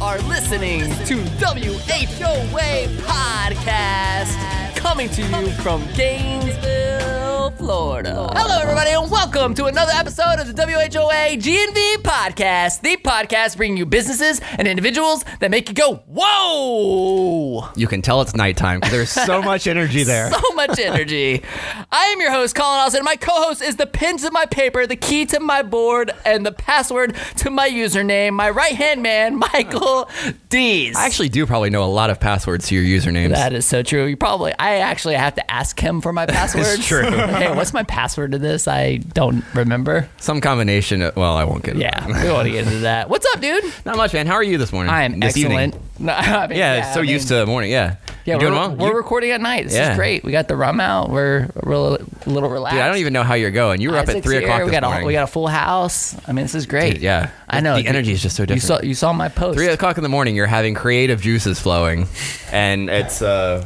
are listening to WHOA Podcast, coming to you from Gainesville, Florida. Hello, everybody, and welcome to another episode of the WHOA GNV Podcast, the podcast bringing you businesses and individuals that make you go, whoa! You can tell it's nighttime because there's so much energy there. So much energy. I am your host, Colin Austin. My co host is the pen to my paper, the key to my board, and the password to my username, my right hand man, Michael Dees. I actually do probably know a lot of passwords to your usernames. That is so true. You probably, I actually have to ask him for my passwords. true. hey, what's my password to this? I don't remember. Some combination. Of, well, I won't get. Yeah, we don't want to get into that. What's up, dude? Not much, man. How are you this morning? I am this excellent. No, I mean, Yeah, so I mean, used to morning. Yeah. Yeah, you doing we're, well? we're You- recording at night. This Yeah. is great. We got the rum out. We're a little, relaxed. Dude, I don't even know how you're going. You were up at three here. o'clock We got a we got a full house. I mean, this is great. Dude, yeah. I know. The energy is just so You different. saw you saw my post. Three o'clock in the morning, you're having creative juices flowing, and it's uh,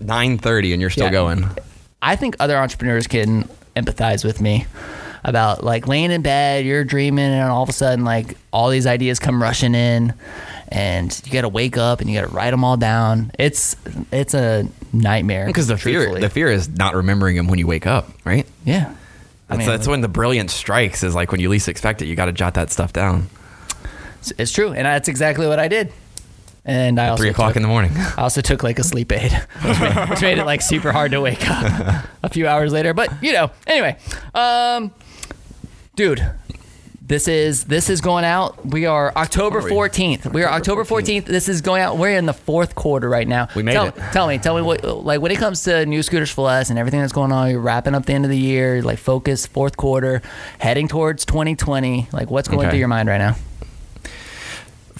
nine thirty, and you're still Yeah. going. I think other entrepreneurs can empathize with me about like laying in bed, you're dreaming, and all of a sudden, like all these ideas come rushing in, and you got to wake up and you got to write them all down. It's it's a nightmare Because the fear, truthfully. the fear is not remembering them when you wake up, right? yeah. I That's, mean, that's when the brilliance strikes. Is like when you least expect it. You got to jot that stuff down. it's, it's true, and that's exactly what I did. And I also Three o'clock took- in the morning. I also took like a sleep aid, which made, which made it like super hard to wake up a few hours later. But you know, anyway, um, dude, this is this is going out. We are October Are we? fourteenth. We are October fourteenth. This is going out. We're in the fourth quarter right now. We made tell, it. Tell me, tell me what like when it comes to new scooters for less and everything that's going on. You're wrapping up the end of the year. Like focus fourth quarter, heading towards 2020. Like what's going Okay. through your mind right now?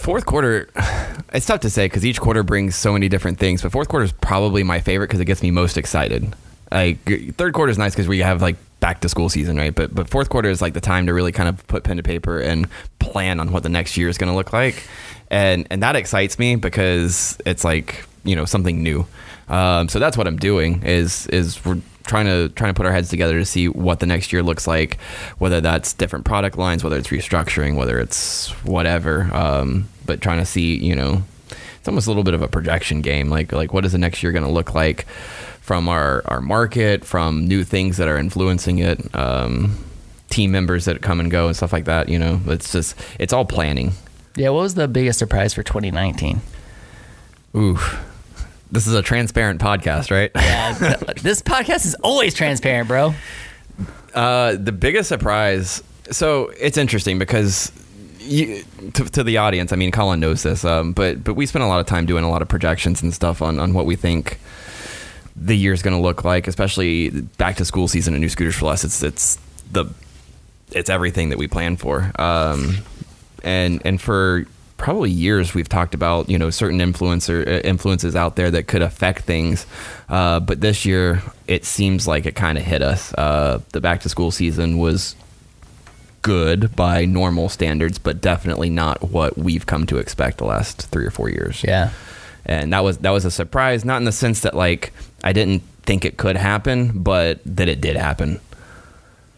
Fourth quarter, it's tough to say because each quarter brings so many different things. But fourth quarter is probably my favorite because it gets me most excited. Like third quarter is nice because we have like back to school season, right? But but fourth quarter is like the time to really kind of put pen to paper and plan on what the next year is going to look like, and and that excites me because it's like you know something new. Um, so that's what I'm doing is is we're trying to trying to put our heads together to see what the next year looks like, whether that's different product lines, whether it's restructuring, whether it's whatever. Um, but trying to see, you know, it's almost a little bit of a projection game. Like like what is the next year going to look like from our our market, from new things that are influencing it, um, team members that come and go and stuff like that. You know, it's just it's all planning. Yeah, what was the biggest surprise for 2019? Oof. This is a transparent podcast, right? Yeah, this podcast is always transparent, bro. Uh, the biggest surprise. So it's interesting because you, to, to the audience, I mean, Colin knows this, um, but but we spend a lot of time doing a lot of projections and stuff on on what we think the year's going to look like, especially back to school season and new scooters for less. It's it's the it's everything that we plan for. Um, and and for probably years we've talked about you know certain influencer uh, influences out there that could affect things uh, but this year it seems like it kind of hit us uh, the back to school season was good by normal standards but definitely not what we've come to expect the last three or four years Yeah. and that was that was a surprise not in the sense that like i didn't think it could happen but that it did happen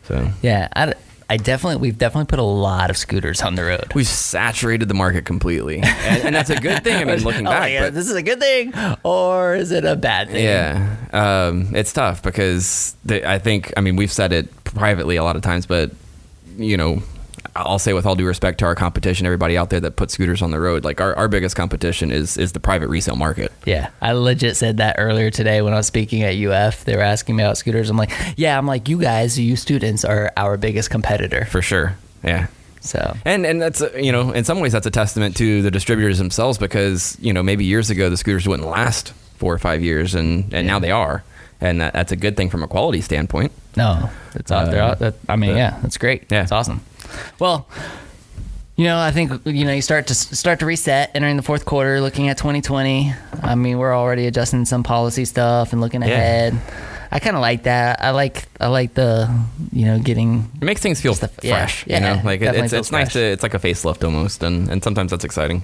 so Yeah. I, I definitely, we've definitely put a lot of scooters on the road. We've saturated the market completely, and, and that's a good thing. I mean, looking Oh, back, yeah, but this is a good thing or is it a bad thing? yeah, um, it's tough because the, I think I mean we've said it privately a lot of times, but you know, I'll say with all due respect to our competition, everybody out there that puts scooters on the road, like our, our biggest competition is is the private resale market. Yeah, I legit said that earlier today when I was speaking at UF. They were asking me about scooters. I'm like, yeah, I'm like, you guys, you students are our biggest competitor. For sure, yeah. So And and that's uh, you know in some ways that's a testament to the distributors themselves because you know maybe years ago the scooters wouldn't last four or five years and and now they are and that, that's a good thing from a quality standpoint. no, it's out there. Uh, That, I mean, yeah, that's great. Yeah. it's awesome. Well, you know, I think you know you start to start to reset entering the fourth quarter, looking at 2020. I mean, we're already adjusting some policy stuff and looking Yeah. ahead. I kind of like that. I like I like the you know getting It makes things feel yeah, fresh, yeah, you know. Like it, it's it's nice to it's like a facelift almost, and and sometimes that's exciting.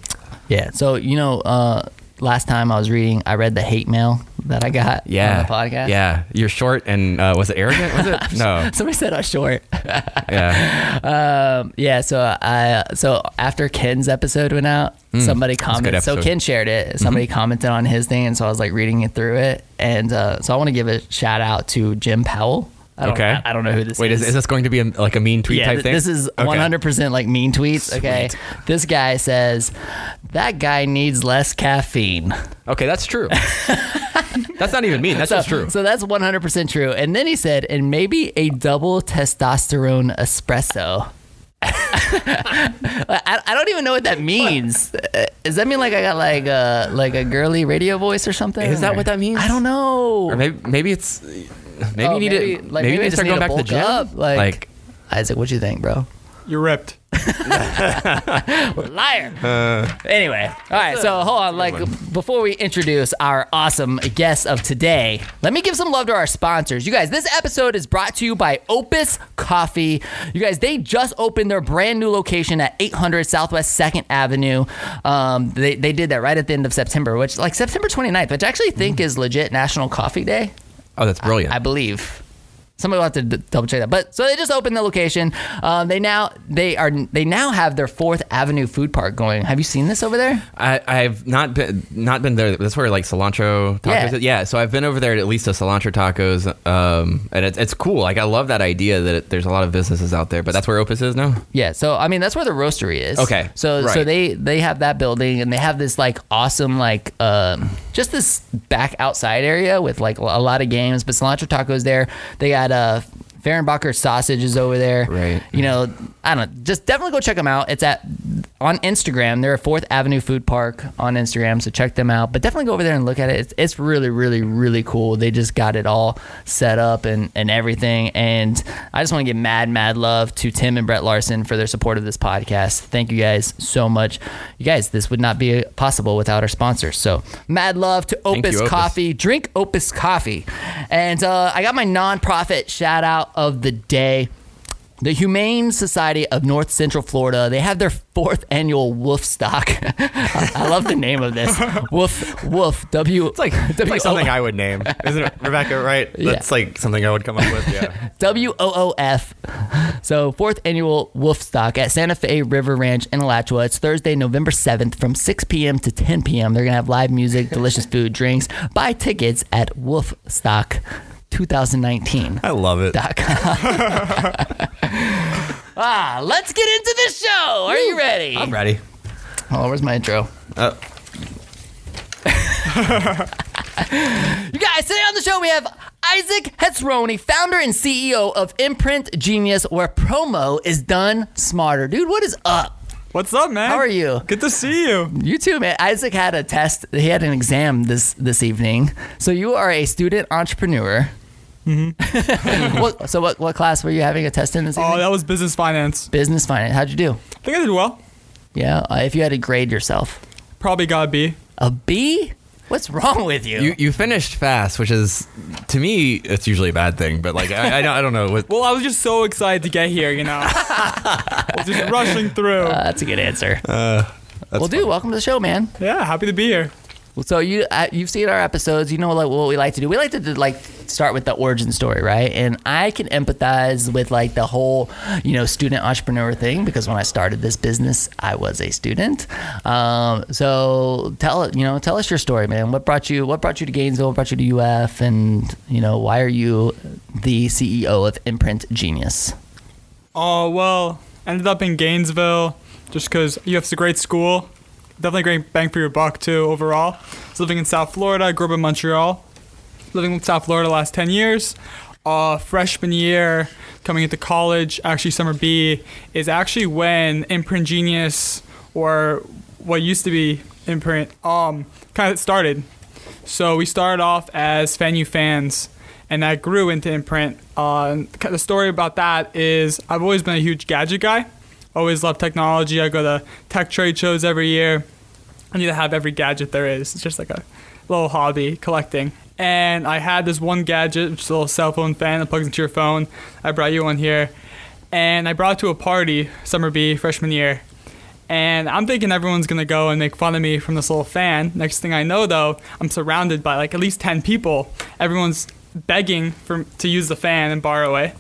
Yeah. So you know, uh, last time I was reading, I read the hate mail that I got Yeah. on the podcast. Yeah. You're short and uh, was it arrogant? Was it? No. Somebody said I was short. Yeah. um, yeah. So I so after Ken's episode went out, somebody commented. So. Ken shared it. Somebody commented on his thing, and so I was like reading it through it, and uh, so I want to give a shout out to Jim Powell. I don't, Okay. I, I don't know who this Wait, is. is, is this going to be a, like a mean tweet yeah, type th- thing? this is Okay. 100% like mean tweets. Okay. This guy says, that guy needs less caffeine. Okay, that's true. that's not even mean. That's So, just true. so that's 100% true. And then he said, and maybe a double testosterone espresso. I, I don't even know what that means. Uh, Does that mean like I got like a like a girly radio voice or something? Is that Or- what that means? I don't know. or maybe maybe it's maybe Oh, you need maybe- to like, maybe, maybe you I need to start need going to back to the gym. up, like- like Isaac, what do you think, bro? You're ripped. Liar. anyway, all right. So hold on. Like before we introduce our awesome guest of today, let me give some love to our sponsors. You guys, this episode is brought to you by Opus Coffee. You guys, they just opened their brand new location at 800 Southwest Second Avenue. Um, they they did that right at the end of September, which like September 29th, which I actually think is legit National Coffee Day. Oh, that's brilliant. I believe. Somebody will have to d- double check that. But so they just opened the location. Um, they now they are they now have their Fourth Avenue food park going. Have you seen this over there? I, I've not been not been there. That's where like cilantro tacos. Yeah. is. yeah. So I've been over there at least to cilantro tacos, um, and it's, it's cool. Like I love that idea that it, there's a lot of businesses out there. But that's where Opus is now. Yeah. So I mean that's where the roastery is. Okay, So so they they have that building and they have this like awesome like um just this back outside area with like a lot of games. But cilantro tacos there. They got uh. Fehrenbacher sausage is over there. Right. You know, I don't know. Just definitely go check them out. It's at on Instagram. They're a Fourth Avenue Food Park on Instagram, so check them out. But definitely go over there and look at it. It's, it's really, really, really cool. They just got it all set up and, and everything. And I just want to give mad, mad love to Tim and Brett Larson for their support of this podcast. Thank you guys so much. You guys, this would not be possible without our sponsors. So mad love to Opus you, Opus. Coffee. Drink Opus Coffee. And uh, I got my nonprofit shout out of the day. The Humane Society of North Central Florida, they have their fourth annual Woofstock. I love the name of this. Wolf, Wolf, W. It's like, it's like something I would name, isn't it, Rebecca? Right? Yeah. That's like something I would come up with. Yeah. W O O F. So, fourth annual Woofstock at Santa Fe River Ranch in Alachua. It's Thursday, November 7th from 6 p.m. to 10 p.m. They're going to have live music, delicious food, drinks. Buy tickets at Woofstock 2019. I love it. Ah, let's get into the show. Are you ready? I'm ready. Oh, where's my intro? Uh, You guys, today on the show we have Isaac Hetzroni, founder and CEO of Imprint Genius, where promo is done smarter. Dude, what is up? What's up, man? How are you? Good to see you. You too, man. Isaac had a test. He had an exam this this evening. So you are a student entrepreneur. Mm-hmm. what, so what what class were you having a test in this Oh, that was business finance. Business finance. How'd you do? I think I did well. Yeah. Uh, if you had to grade yourself, Probably got a B. a B. What's wrong with you? you you finished fast, which is to me it's usually a bad thing. But like I I don't, I don't know. What, Well, I was just so excited to get here, you know. Just rushing through. Uh, that's a good answer. that's well, dude, welcome to the show, man. yeah, happy to be here. So you uh, you've seen our episodes. You know like what we like to do. We like to do, like start with the origin story, right? And I can empathize with like the whole you know student entrepreneur thing because when I started this business, I was a student. Um, so tell you know tell us your story, man. What brought you What brought you to Gainesville? What brought you to UF? And you know why are you the CEO of Imprint Genius? Oh, well, ended up in Gainesville just because UF's a great school. Definitely great bang for your buck, too, overall. Living in South Florida. I grew up in Montreal. Living in South Florida last 10 years. Uh, freshman year, coming into college, actually, summer B, is actually when Imprint Genius, or what used to be Imprint, um, kind of started. So we started off as FANU fans, and that grew into Imprint. Uh, the story about that is I've always been a huge gadget guy. Always love technology. I go to tech trade shows every year. I need to have every gadget there is. It's just like a little hobby collecting. And I had this one gadget, which is a little cell phone fan that plugs into your phone. I brought you one here. And I brought it to a party, summer B, freshman year. And I'm thinking everyone's gonna go and make fun of me from this little fan. Next thing I know, though, I'm surrounded by like at least ten people. Everyone's begging for to use the fan and borrow it,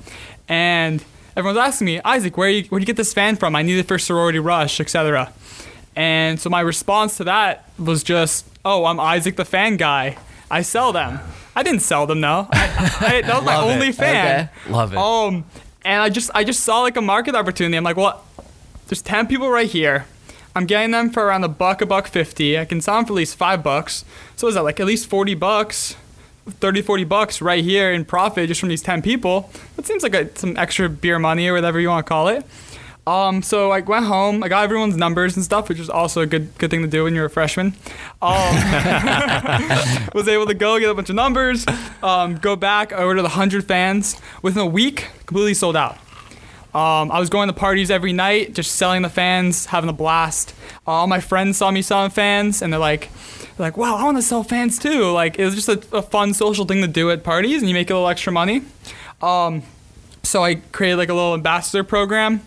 and everyone's asking me, Isaac, where you where do you get this fan from? I need it for sorority rush, etc. And so my response to that was just, "Oh, I'm Isaac the fan guy. I sell them. I didn't sell them though. I, I, that was my it. only fan. Okay. Love it. Um, and I just I just saw like a market opportunity. I'm like, well, there's ten people right here. I'm getting them for around a buck, a buck fifty. I can sell them for at least five bucks. So is that like at least forty bucks, 30, 40 bucks right here in profit just from these ten people? That seems like a, some extra beer money or whatever you want to call it. Um, so I went home. I got everyone's numbers and stuff, which is also a good good thing to do when you're a freshman. Um, was able to go get a bunch of numbers, um, go back. I ordered 100 fans. Within a week, completely sold out. Um, I was going to parties every night, just selling the fans, having a blast. All my friends saw me selling fans, and they're like, they're like, "Wow, I want to sell fans too!" Like it was just a, a fun social thing to do at parties, and you make a little extra money. Um, so I created like a little ambassador program,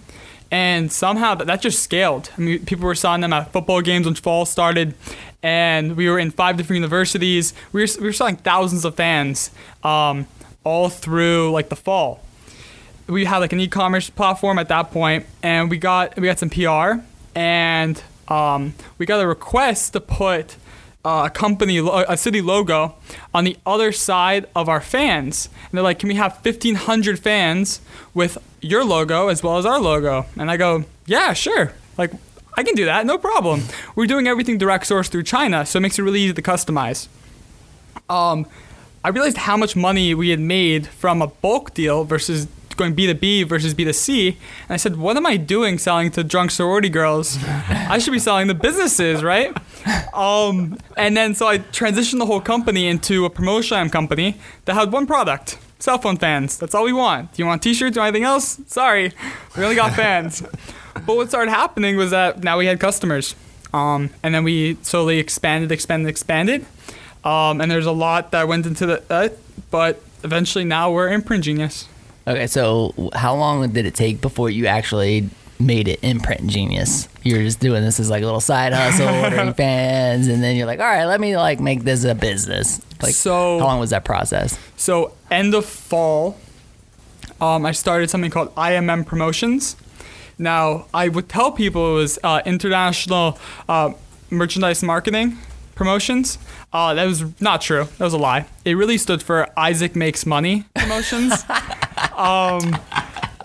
and somehow that, that just scaled. I mean, people were selling them at football games when fall started, and we were in five different universities. We were, we were selling thousands of fans um, all through like the fall. We had like an e-commerce platform at that point, and we got we got some PR, and um, we got a request to put uh, a company, a city logo on the other side of our fans. And they're like, can we have 1,500 fans with your logo as well as our logo? And I go, yeah, sure. Like, I can do that, no problem. We're doing everything direct source through China, so it makes it really easy to customize. Um, I realized how much money we had made from a bulk deal versus going B2B versus B2C. And I said, what am I doing selling to drunk sorority girls? I should be selling to businesses, right? Um, and then so I transitioned the whole company into a promotion company that had one product. Cell phone fans. That's all we want. Do you want t-shirts or anything else? Sorry. We only got fans. but what started happening was that now we had customers. Um, and then we slowly expanded, expanded, expanded. Um, and there's a lot that went into the, uh, but eventually now we're Imprint Genius. Okay, so how long did it take before you actually made it imprint genius? You're just doing this as like a little side hustle, ordering fans, and then you're like, all right, let me like make this a business. Like, So- how long was that process? So end of fall, um, I started something called IMM Promotions. Now I would tell people it was uh, International uh, Merchandise Marketing Promotions. Uh, that was not true. That was a lie. It really stood for Isaac Makes Money Promotions. um,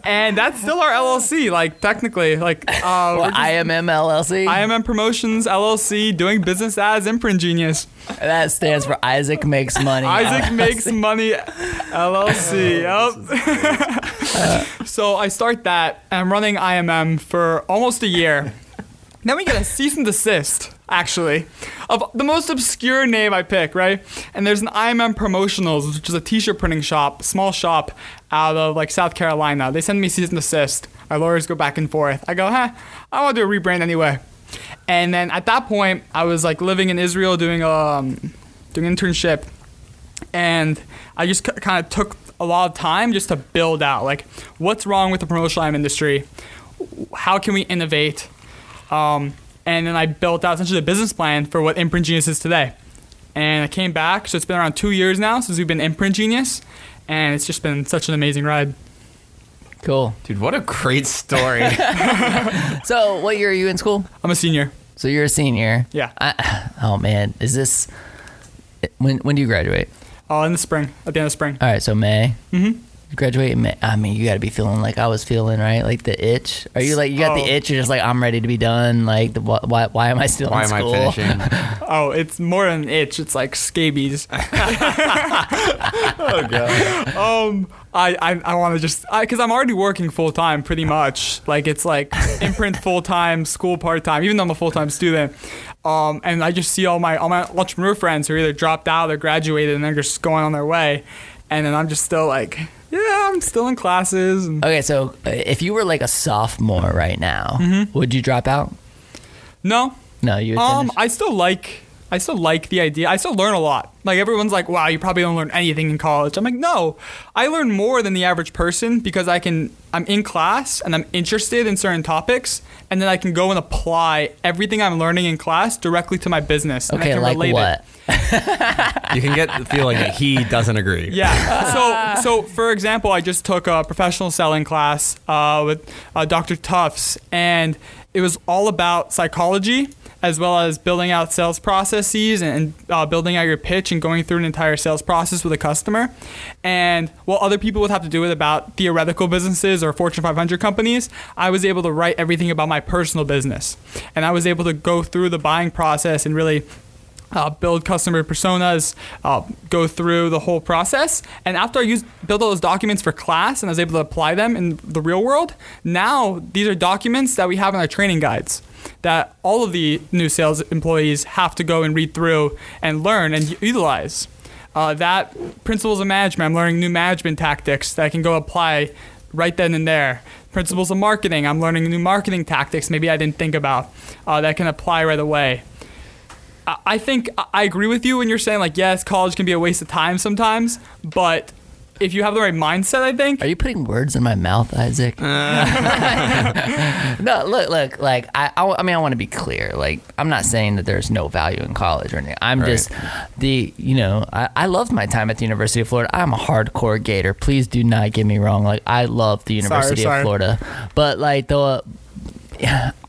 and that's still our LLC. Like technically, like uh, we're Well, just- IMM LLC. IMM Promotions LLC doing business as Imprint Genius. that stands for Isaac makes money. Isaac makes money LLC. Yep. so I start that and I'm running IMM for almost a year. Then we get a cease and desist, actually, of the most obscure name I pick, right? And there's an IMM Promotionals, which is a t-shirt printing shop, small shop out of like South Carolina. They send me cease and desist. Our lawyers go back and forth. I go, huh, I want to do a rebrand anyway. And then at that point, I was like living in Israel doing um doing an internship, and I just kind of took a lot of time just to build out like what's wrong with the promotional industry, how can we innovate, um, and then I built out essentially a business plan for what Imprint Genius is today. And I came back, so it's been around two years now since we've been Imprint Genius, and it's just been such an amazing ride. cool. Dude, what a great story. So, what year are you in school? I'm a senior. So you're a senior. Yeah. I, oh man, is this? When when do you graduate? Uh, in the spring, at the end of spring. All right, so May. Mm-hmm. You graduate. I mean, you got to be feeling like I was feeling, right? Like the itch. Are you like you got Oh. the itch? You're just like I'm ready to be done. Like the, why why, why am I still Why in am I school? finishing? Oh, it's more than an itch. It's like scabies. oh god. Um, I I, I want to just because I'm already working full time pretty much. Like it's like imprint full time, school part time. Even though I'm a full time student, um, and I just see all my all my entrepreneur friends who are either dropped out or graduated and they're just going on their way, and then I'm just still like, yeah, I'm still in classes. And, Okay, so uh, if you were like a sophomore right now, Mm-hmm. would you drop out? no, No, you. Would um, finish? I still like I still like the idea. I still learn a lot. Like everyone's like, "Wow, you probably don't learn anything in college." I'm like, "No, I learn more than the average person because I can. I'm in class and I'm interested in certain topics, and then I can go and apply everything I'm learning in class directly to my business. and I Okay, can like relate it. You can get the feeling that he doesn't agree. Yeah. So, so for example, I just took a professional selling class uh, with uh, Dr. Tufts, and it was all about psychology as well as building out sales processes and uh, building out your pitch and going through an entire sales process with a customer. And while other people would have to do it about theoretical businesses or Fortune 500 companies, I was able to write everything about my personal business, and I was able to go through the buying process and really uh, build customer personas, uh, go through the whole process. And after I used built all those documents for class and I was able to apply them in the real world, now these are documents that we have in our training guides that all of the new sales employees have to go and read through and learn and utilize. Uh, that principles of management, I'm learning new management tactics that I can go apply right then and there. Principles of marketing, I'm learning new marketing tactics maybe I didn't think about uh, that can apply right away. I- I think I- I agree with you when you're saying like yes, college can be a waste of time sometimes, but if you have the right mindset, I think Are you putting words in my mouth, Isaac? Uh. no, look, look. Like, I, I, I mean, I want to be clear. Like, I'm not saying that there's no value in college or anything. I'm Right. just the, you know, I, I loved my time at the University of Florida. I'm a hardcore Gator. Please do not get me wrong. Like, I love the University sorry. of Florida, but like the,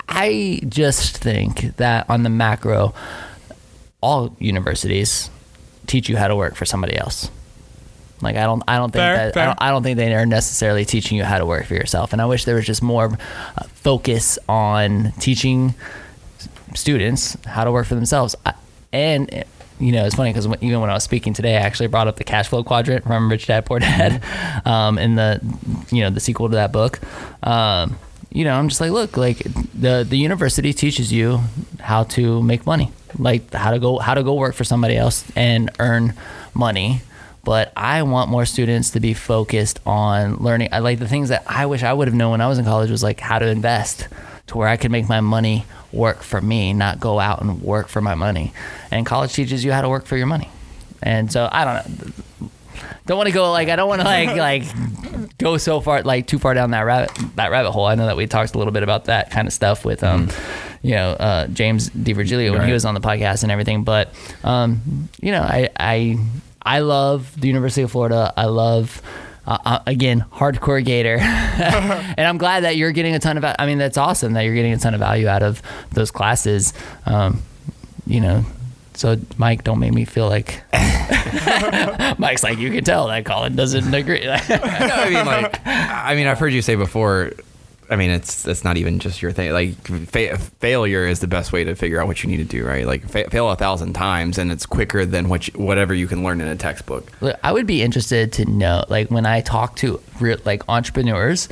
I just think that on the macro, all universities teach you how to work for somebody else. Like I don't, I don't think Fair, that I don't, I don't think they are necessarily teaching you how to work for yourself. And I wish there was just more focus on teaching students how to work for themselves. I, and you know, it's funny because even when I was speaking today, I actually brought up the cash flow quadrant from Rich Dad Poor Dad, um, in the you know the sequel to that book. Um, you know, I'm just like, look, like the the university teaches you how to make money, like how to go how to go work for somebody else and earn money. But I want more students to be focused on learning. I like the things that I wish I would have known when I was in college was like how to invest to where I could make my money work for me, not go out and work for my money. And college teaches you how to work for your money. And so I don't know. Don't want to go like I don't want to like like go so far like too far down that rabbit that rabbit hole. I know that we talked a little bit about that kind of stuff with um you know uh, James DiVirgilio when he was on the podcast and everything. But um you know I I I love the University of Florida. I love. Uh, uh, again, hardcore Gator, and I'm glad that you're getting a ton of. I mean, that's awesome that you're getting a ton of value out of those classes. Um, you know, so Mike, don't make me feel like Mike's like you can tell that Colin doesn't agree. No, I mean, like, I mean, I've heard you say before. I mean, it's it's not even just your thing. Like, fa- failure is the best way to figure out what you need to do, right? Like, fa- fail a thousand times, and it's quicker than what you, whatever you can learn in a textbook. Look, I would be interested to know, like when I talk to real, like entrepreneurs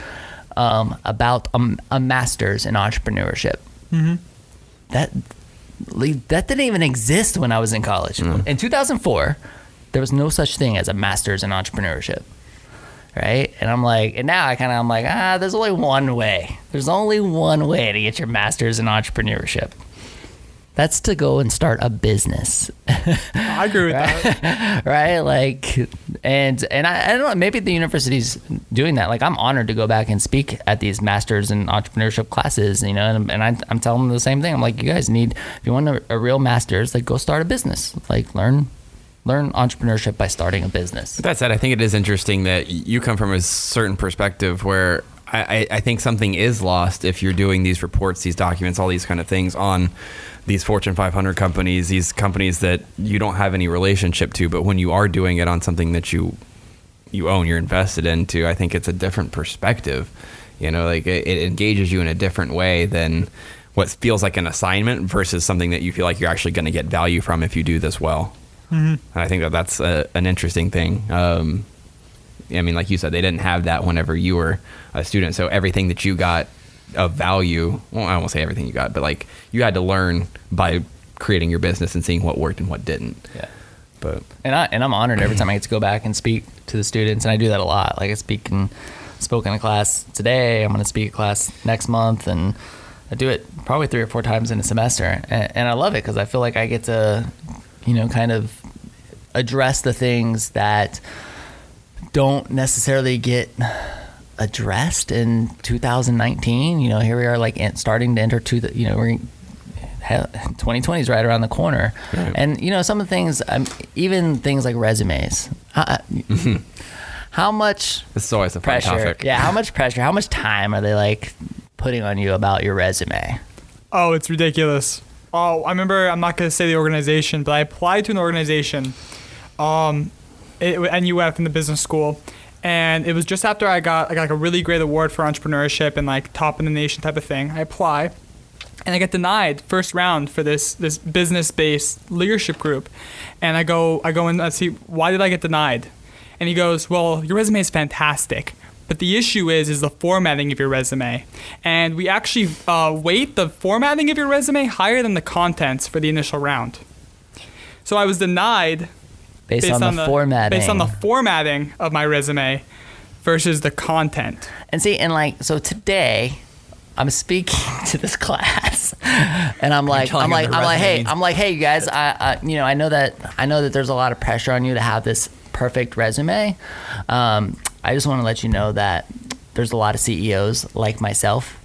um, about um, a master's in entrepreneurship. That like, that didn't even exist when I was in college. In 2004, there was no such thing as a master's in entrepreneurship. Right? And I'm like, and now I kind of I'm like, ah, there's only one way. There's only one way to get your master's in entrepreneurship. That's to go and start a business. I agree with that. right? Like, and and I, I don't know. Maybe the university's doing that. Like, I'm honored to go back and speak at these masters in entrepreneurship classes. You know, and, and I, I'm telling them the same thing. I'm like, you guys need if you want a, a real master's, like, go start a business. Like, learn learn entrepreneurship by starting a business. That said, I think it is interesting that you come from a certain perspective where I, I, think something is lost if you're doing these reports, these documents, all these kind of things on these Fortune 500 companies, these companies that you don't have any relationship to, but when you are doing it on something that you you own, you're invested into, I think it's a different perspective. You know, like it, it engages you in a different way than what feels like an assignment versus something that you feel like you're actually going to get value from if you do this well. And I think that that's a, an interesting thing. Um, I mean, like you said, they didn't have that whenever you were a student. So everything that you got of value, well, I won't say everything you got, but like you had to learn by creating your business and seeing what worked and what didn't. Yeah. But and I and I'm honored every time I get to go back and speak to the students, and I do that a lot. Like I speak in spoke in a class today. I'm going to speak a class next month, and I do it probably three or four times in a semester, and, and I love it because I feel like I get to you know, kind of address the things that don't necessarily get addressed in 2019. You know, here we are, like starting to enter to the, you know, we're 2020 is right around the corner, Right. and you know, some of the things, um, even things like resumes. Uh, how much This is always a fun pressure? topic. Yeah, how much pressure? How much time are they like putting on you about your resume? Oh, it's ridiculous. Oh, I remember. I'm not gonna say the organization, but I applied to an organization, um, it, NUF in the business school, and it was just after I got like a really great award for entrepreneurship and like top in the nation type of thing. I apply, and I get denied first round for this this business based leadership group, and I go I go in and I see why did I get denied, and he goes, well, your resume is fantastic. But the issue is, is the formatting of your resume, and we actually uh, weight the formatting of your resume higher than the contents for the initial round. So I was denied Based, on, the, formatting. based on the formatting of my resume versus the content. And see, and like, so today, I'm speaking to this class, and I'm like, I'm like, I'm like, hey. I'm like, hey, you guys, I, I, you know, I know that, I know that there's a lot of pressure on you to have this perfect resume. Um, I just want to let you know that there's a lot of CEOs like myself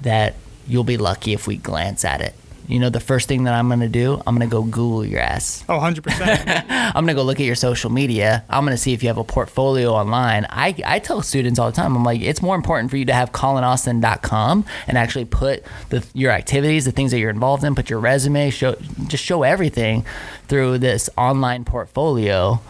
that you'll be lucky if we glance at it. You know, the first thing that I'm gonna do, I'm gonna go Google your ass. Oh, 100%. I'm gonna go look at your social media. I'm gonna see if you have a portfolio online. I, I tell students all the time, I'm like, it's more important for you to have colinaustin.com and actually put the, your activities, the things that you're involved in, put your resume, show just show everything through this online portfolio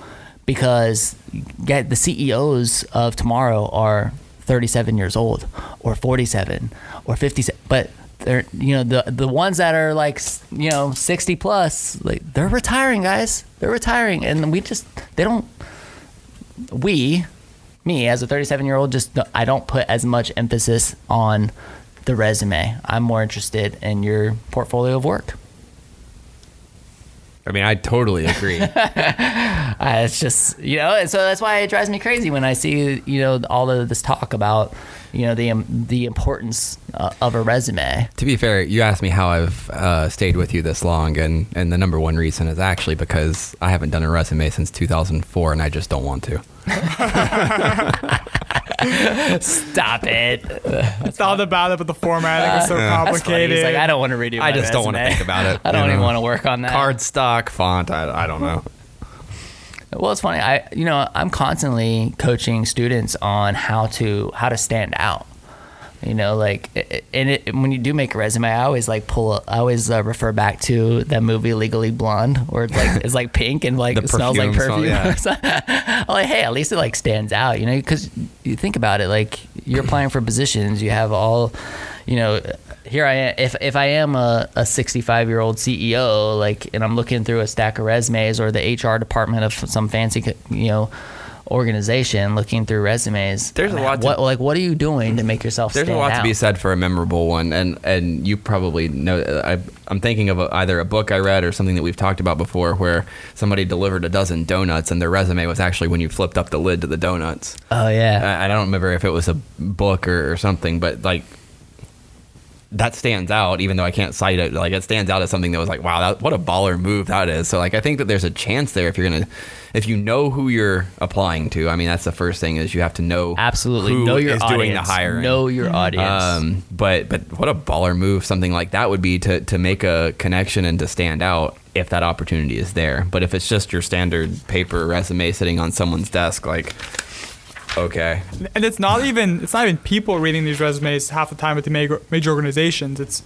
because get the CEOs of tomorrow are 37 years old or 47 or 57 but they're you know the the ones that are like you know 60 plus like they're retiring guys. They're retiring. And we just they don't we me as a 37 year old just I don't put as much emphasis on the resume. I'm more interested in your portfolio of work I mean, I totally agree. Uh, it's just you know, and so that's why it drives me crazy when I see you know all of this talk about you know the um, the importance uh, of a resume. to be fair, you asked me how I've uh, stayed with you this long, and, and the number one reason is actually because I haven't done a resume since 2004, and I just don't want to. Stop it! Thought about it, but the formatting was so That's funny. complicated. He's like, I don't want to redo. I my just don't want to think about it. I don't you even know? want to work on that. Cardstock font, I, I don't know. Well, it's funny. I you know I'm constantly coaching students on how to how to stand out. You know, like, and it, when you do make a resume, I always like pull. up- I always uh, refer back to that movie Legally Blonde, where it's like it's like pink and like it smells like perfume smell, I'm like, hey, at least it like stands out. You know, because you think about it, like you're applying for positions, you have all, you know. Here I am. If if I am a, a 65 year old CEO, like, and I'm looking through a stack of resumes, or the HR department of some fancy, you know, organization looking through resumes. There's a lot to- What like what are you doing to make yourself? There's a lot out? to be said for a memorable one, and and you probably know. I, I'm thinking of a, either a book I read or something that we've talked about before, where somebody delivered a dozen donuts, and their resume was actually when you flipped up the lid to the donuts. Oh yeah. I, I don't remember if it was a book or, or something, but like that stands out. Even though I can't cite it, like it stands out as something that was like, wow, that, what a baller move that is. So like, I think that there's a chance there if you're gonna, if you know who you're applying to. I mean, that's the first thing is you have to know Absolutely. who know your is audience. doing the hiring. Know your audience. Um, but but what a baller move something like that would be to to make a connection and to stand out if that opportunity is there. But if it's just your standard paper resume sitting on someone's desk, like okay, and it's not even it's not even people reading these resumes half the time at the major, major organizations. It's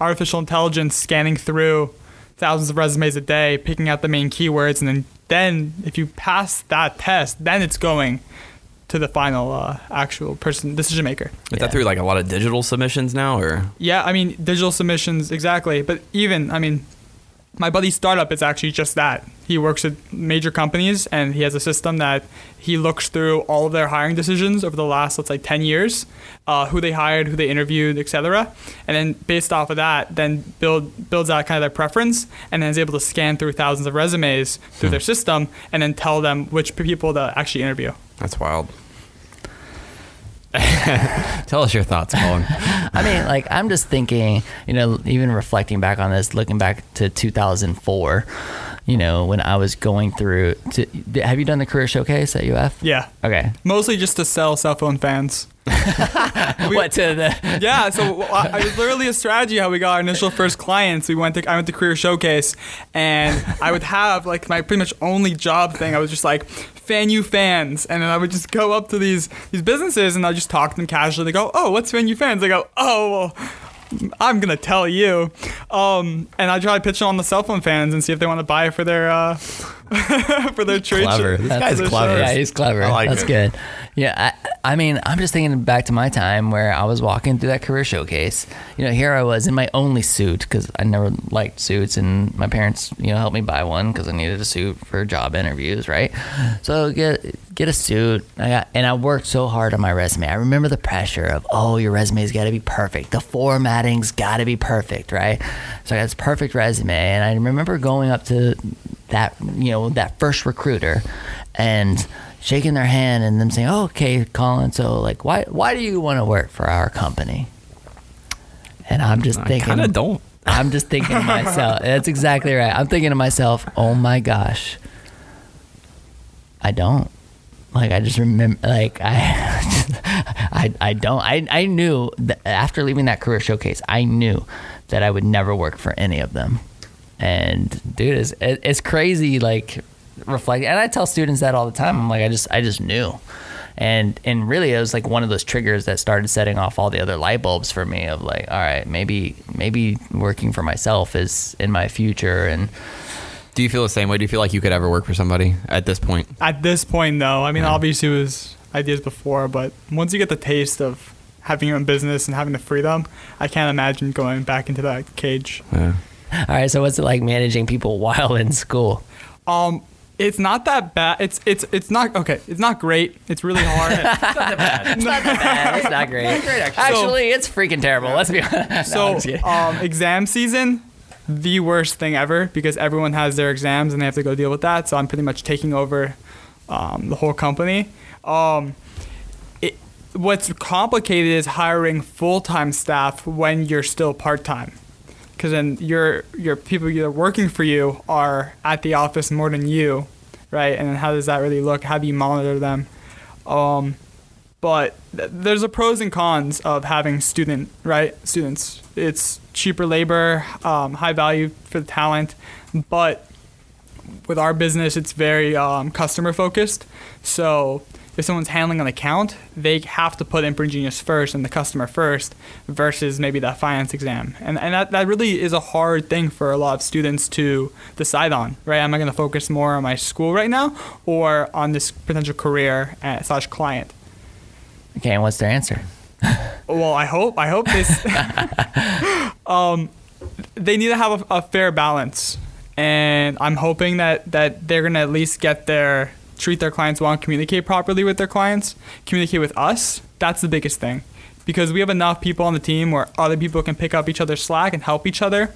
artificial intelligence scanning through thousands of resumes a day, picking out the main keywords, and then then if you pass that test, then it's going to the final uh, actual person decision maker. is Yeah. that through like a lot of digital submissions now, or Yeah, I mean digital submissions exactly, but even I mean, my buddy's startup is actually just that. He works at major companies and he has a system that he looks through all of their hiring decisions over the last let's say ten years, uh, who they hired, who they interviewed, etc. And then based off of that, then build builds out kind of their preference, and then is able to scan through thousands of resumes through their system, and then tell them which people to actually interview. that's wild. Tell us your thoughts, Colin. I mean, like I'm just thinking, you know, even reflecting back on this, looking back to 2004, you know, when I was going through. To, have you done the career showcase at UF? Yeah. Okay. Mostly just to sell cell phone fans. what to the? Yeah, so I, I was literally a strategy how we got our initial first clients. We went to I went to career showcase, and I would have like my pretty much only job thing. I was just like fan you fans, and then I would just go up to these these businesses and I just talk to them casually. They go, oh, what's fan you fans? They go, oh, well. I'm gonna tell you, um, and I try to pitch it on the cell phone fans and see if they want to buy it for their uh, for their trade. Clever. show- This for guy's clever. shows. Yeah, he's clever. I like That's it. good. Yeah, I, I mean, I'm just thinking back to my time where I was walking through that career showcase. You know, here I was in my only suit because I never liked suits, and my parents, you know, helped me buy one because I needed a suit for job interviews, right? So get get a suit. I got, and I worked so hard on my resume. I remember the pressure of, oh, your resume's got to be perfect. The formatting's got to be perfect, right? So I got this perfect resume, and I remember going up to that, you know, that first recruiter, and shaking their hand and them saying, oh, "Okay, Colin, so like, why why do you want to work for our company?" And I'm just I thinking, kind of don't. I'm just thinking to myself, that's exactly right. I'm thinking to myself, oh my gosh, I don't. Like I just remember, like I, I, I don't. I, I knew that after leaving that career showcase, I knew that I would never work for any of them. And dude, it's it's crazy. Like reflect, and I tell students that all the time. I'm like, I just I just knew. And and really, it was like one of those triggers that started setting off all the other light bulbs for me. Of like, all right, maybe maybe working for myself is in my future. And Do you feel the same way? Do you feel like you could ever work for somebody at this point? At this point, no. I mean, Yeah. obviously, it was ideas before, but once you get the taste of having your own business and having the freedom, I can't imagine going back into that cage. Yeah. All right, so what's it like managing people while in school? Um, it's not that bad. It's it's it's not okay. It's not great. It's really hard. It's not that bad. It's not great. actually. it's freaking terrible. Let's be honest. No, so, um, exam season, the worst thing ever because everyone has their exams and they have to go deal with that. So I'm pretty much taking over um, the whole company. Um, it, what's complicated is hiring full time staff when you're still part time. Because then your your people that are working for you are at the office more than you, right? And how does that really look? How do you monitor them? Um, but th- there's a pros and cons of having student right students it's cheaper labor um, high value for the talent but with our business it's very um, customer focused so if someone's handling an account they have to put Imprint Genius first and the customer first versus maybe that finance exam and, and that, that really is a hard thing for a lot of students to decide on right am i going to focus more on my school right now or on this potential career uh, slash client Okay, and what's their answer? well, I hope. I hope this. um, they need to have a, a fair balance, and I'm hoping that that they're gonna at least get their treat their clients well and communicate properly with their clients. Communicate with us. That's the biggest thing, because we have enough people on the team where other people can pick up each other's slack and help each other,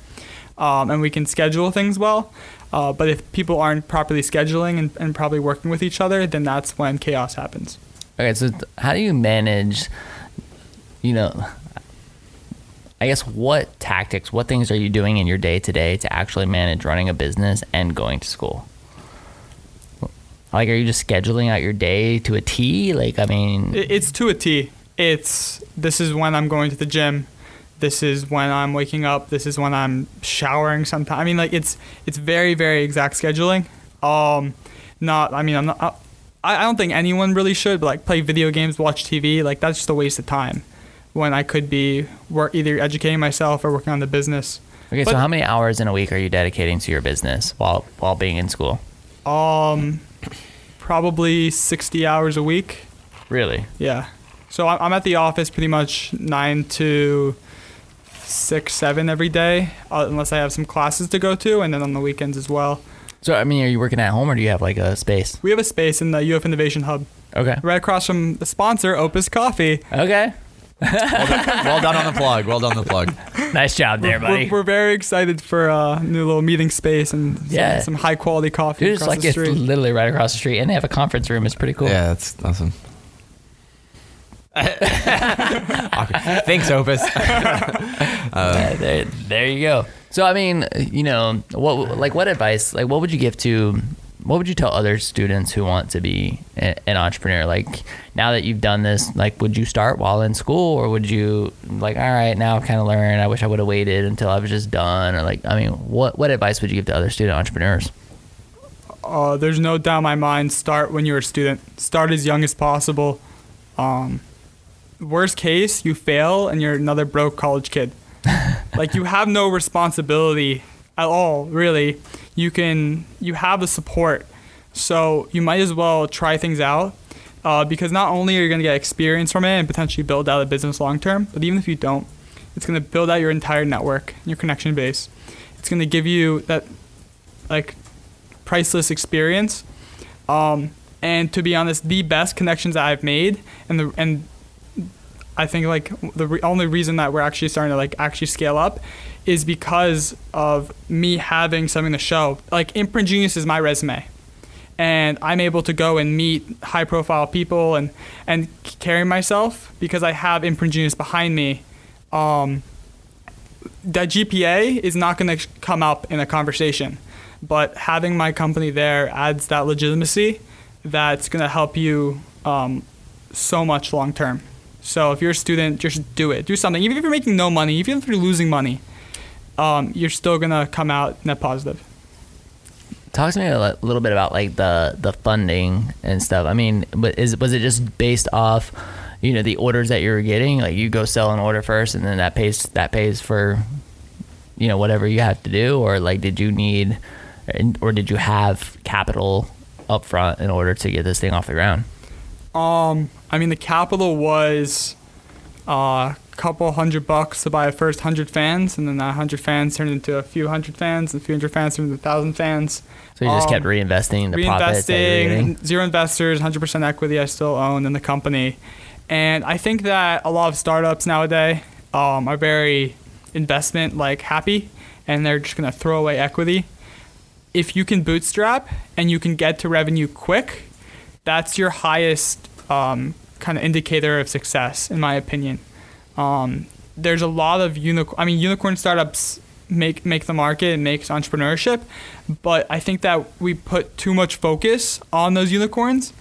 um, and we can schedule things well. Uh, but if people aren't properly scheduling and, and probably working with each other, then that's when chaos happens. Okay, so how do you manage, you know, I guess what tactics, what things are you doing in your day to day to actually manage running a business and going to school? Like, are you just scheduling out your day to a T? Like, I mean, It's to a T. It's this is when I'm going to the gym. This is when I'm waking up. This is when I'm showering. Sometimes I mean, like it's it's very very exact scheduling. Um, not I mean I'm not. I, I don't think anyone really should but like play video games, watch TV. Like that's just a waste of time. When I could be work either educating myself or working on the business. okay, so how many hours in a week are you dedicating to your business while while being in school? Um, probably 60 hours a week. Really? Yeah. So I'm I'm at the office pretty much nine to six, seven every day, uh, unless I have some classes to go to, and then on the weekends as well. So, I mean, are you working at home or do you have like a space? We have a space in the UF Innovation Hub Okay. right across from the sponsor, Opus Coffee. Okay. well done on the plug. Well done on the plug. Nice job there, buddy. We're, we're very excited for a new little meeting space and some, Yeah. some high quality coffee Dude, it's across like the it's literally right across the street, and they have a conference room. It's pretty cool. Yeah, that's awesome. Thanks, Opus. Uh, there, there you go. So I mean, you know, what like what advice, like what would you give to what would you tell other students who want to be an entrepreneur? Like now that you've done this, like would you start while in school or would you like all right, now kind of learned, I wish I would have waited until I was just done or like I mean, what what advice would you give to other student entrepreneurs? Uh, there's no doubt in my mind. Start when you're a student. Start as young as possible. Um, worst case, you fail and you're another broke college kid. like you have no responsibility at all, really. You can you have the support, so you might as well try things out. Uh, because not only are you going to get experience from it and potentially build out a business long term, but even if you don't, it's going to build out your entire network, your connection base. It's going to give you that like priceless experience. Um, and to be honest, the best connections that I've made, and the and I think like the re- only reason that we're actually starting to like actually scale up is because of me having something to show. Like Imprint Genius is my resume, and I'm able to go and meet high profile people and and carry myself because I have Imprint Genius behind me. Um, that GPA is not going to come up in a conversation, but having my company there adds that legitimacy that's going to help you um, so much long term. So if you're a student, just do it. Do something. Even if you're making no money, even if you're losing money, um, you're still going to come out net positive. Talk to me a little bit about like the the funding and stuff. I mean, but is was it just based off, you know, the orders that you were getting? Like you go sell an order first, and then that pays that pays for, you know, whatever you have to do, or like did you need, or did you have capital up front in order to get this thing off the ground? Um, I mean, the capital was a couple hundred bucks to buy a first hundred fans, and then that hundred fans turned into a few hundred fans, and a few hundred fans turned into a thousand fans. So you just Um, kept reinvesting the profits. Reinvesting, zero investors, 100% equity I still own in the company. And I think that a lot of startups nowadays um, are very investment like happy and they're just going to throw away equity. If you can bootstrap and you can get to revenue quick, that's your highest um, kind of indicator of success, in my opinion. Um, there's a lot of unicorn. I mean, unicorn startups make make the market and makes entrepreneurship, but I think that we put too much focus on those unicorns,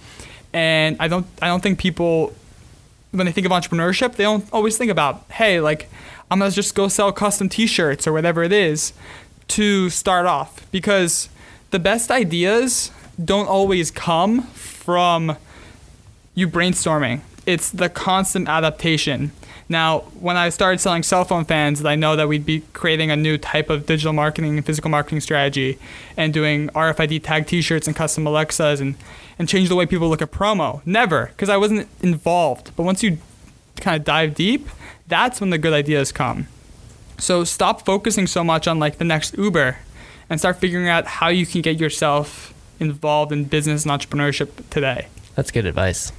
and I don't I don't think people when they think of entrepreneurship they don't always think about hey like I'm gonna just go sell custom T-shirts or whatever it is to start off because the best ideas don't always come from you brainstorming. It's the constant adaptation. Now, when I started selling cell phone fans, I know that we'd be creating a new type of digital marketing and physical marketing strategy and doing RFID tag t-shirts and custom Alexas and, and change the way people look at promo. Never, because I wasn't involved. But once you kind of dive deep, that's when the good ideas come. So stop focusing so much on like the next Uber and start figuring out how you can get yourself involved in business and entrepreneurship today. That's good advice.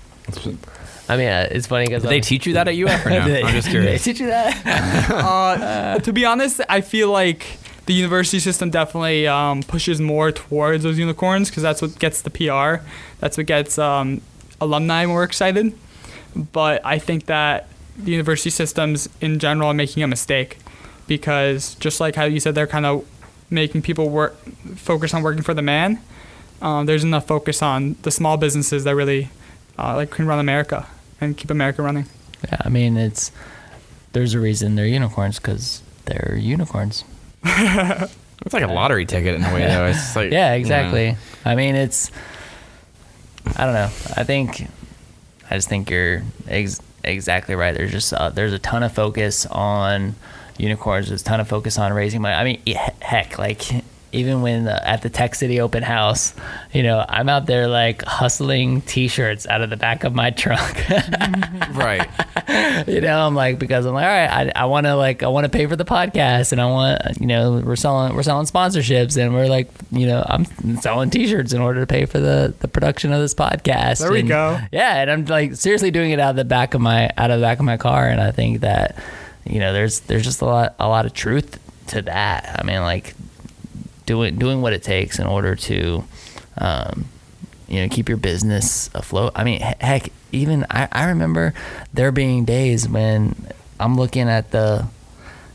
I mean, uh, it's funny because Did they teach you that at UF or no? I'm just curious. They teach you that? Uh, to be honest, I feel like the university system definitely um, pushes more towards those unicorns because that's what gets the PR. That's what gets um, alumni more excited. But I think that the university systems in general are making a mistake because just like how you said, they're kind of making people work focus on working for the man. Um, there's enough focus on the small businesses that really uh, like can run America and keep America running. Yeah, I mean, it's there's a reason they're unicorns because they're unicorns. It's like a lottery ticket in a way, though. It's like Yeah, you know. exactly. I mean, it's I don't know. I think I just think you're ex- exactly right. There's just uh, there's a ton of focus on unicorns. There's a ton of focus on raising money. I mean, he- heck, like even when uh, at the Tech City open house, you know, I'm out there like hustling T-shirts out of the back of my trunk. right. you know, I'm like because I'm like, all right, I, I want to like I want to pay for the podcast, and I want you know we're selling we're selling sponsorships, and we're like you know I'm selling T-shirts in order to pay for the the production of this podcast. There we And- go. Yeah, and I'm like seriously doing it out of the back of my out of the back of my car, and I think that you know there's there's just a lot a lot of truth to that. I mean, like doing doing what it takes in order to. Um, you know, keep your business afloat. I mean, heck, even I, I remember there being days when I'm looking at the,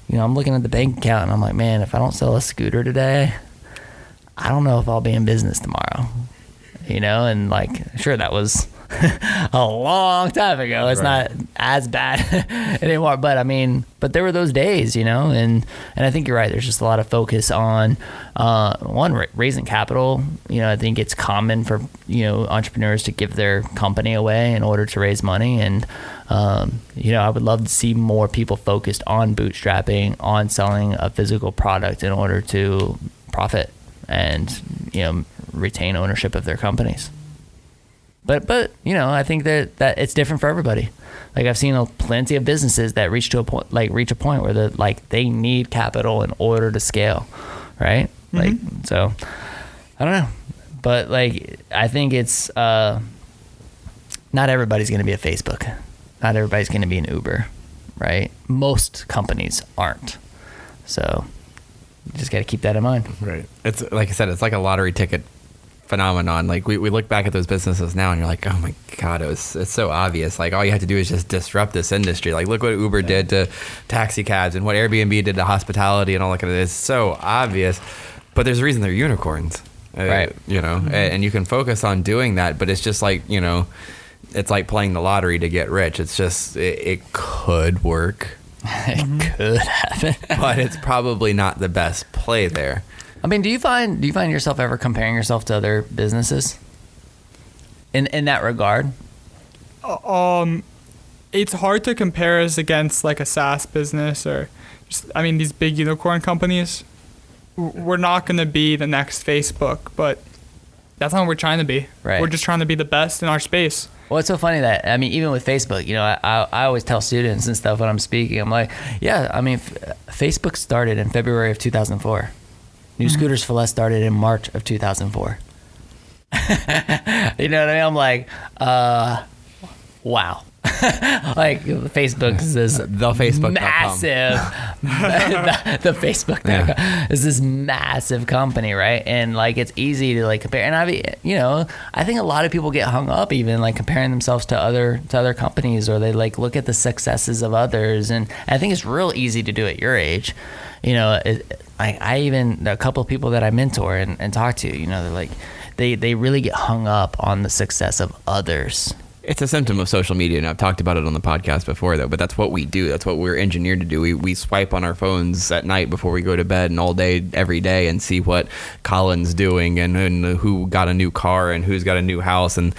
you know, I'm looking at the bank account and I'm like, man, if I don't sell a scooter today, I don't know if I'll be in business tomorrow. You know, and like, sure, that was a long time ago. It's Right. not as bad anymore, but I mean, but there were those days, you know, and and I think you're right. There's just a lot of focus on uh, one raising capital. You know, I think it's common for you know entrepreneurs to give their company away in order to raise money, and um, you know, I would love to see more people focused on bootstrapping, on selling a physical product in order to profit and you know retain ownership of their companies. But but you know, I think that that it's different for everybody. Like I've seen a, plenty of businesses that reach to a point, like reach a point where the like they need capital in order to scale, right? Like so, I don't know, but like I think it's uh, not everybody's going to be a Facebook, not everybody's going to be an Uber, right? Most companies aren't, so you just got to keep that in mind. Right. It's like I said, it's like a lottery ticket phenomenon. Like we, we look back at those businesses now and you're like, oh my God, it was it's so obvious. Like all you have to do is just disrupt this industry. Like look what Uber did to taxi cabs and what Airbnb did to hospitality and all that kind of it's so obvious. But there's a reason they're unicorns. Uh, Right. You know, a- and you can focus on doing that, but it's just like, you know, it's like playing the lottery to get rich. It's just it, it could work, it could happen. but it's probably not the best play there. I mean, do you find do you find yourself ever comparing yourself to other businesses? In in that regard, um, it's hard to compare us against like a SaaS business or just I mean these big unicorn companies. We're not gonna be the next Facebook, but that's not what we're trying to be. Right. We're just trying to be the best in our space. well, it's so funny that I mean, even with Facebook, you know, I I, I always tell students and stuff when I'm speaking, I'm like, yeah, I mean, f- Facebook started in February of 2004. New Scooters for Less started in March of 2004. you know what I mean? I'm like, uh, wow. like Facebook is this The Facebook massive the, the Facebook Yeah. is this massive company, right? And like it's easy to like compare. And I, you know, I think a lot of people get hung up even like comparing themselves to other to other companies, or they like look at the successes of others. And I think it's real easy to do at your age. You know, it, I, I even a couple of people that I mentor and, and talk to, you know, they're like they they really get hung up on the success of others. It's a symptom of social media, and I've talked about it on the podcast before, though. But that's what we do. That's what we're engineered to do. We, we swipe on our phones at night before we go to bed, and all day, every day, and see what Colin's doing, and, and who got a new car, and who's got a new house, and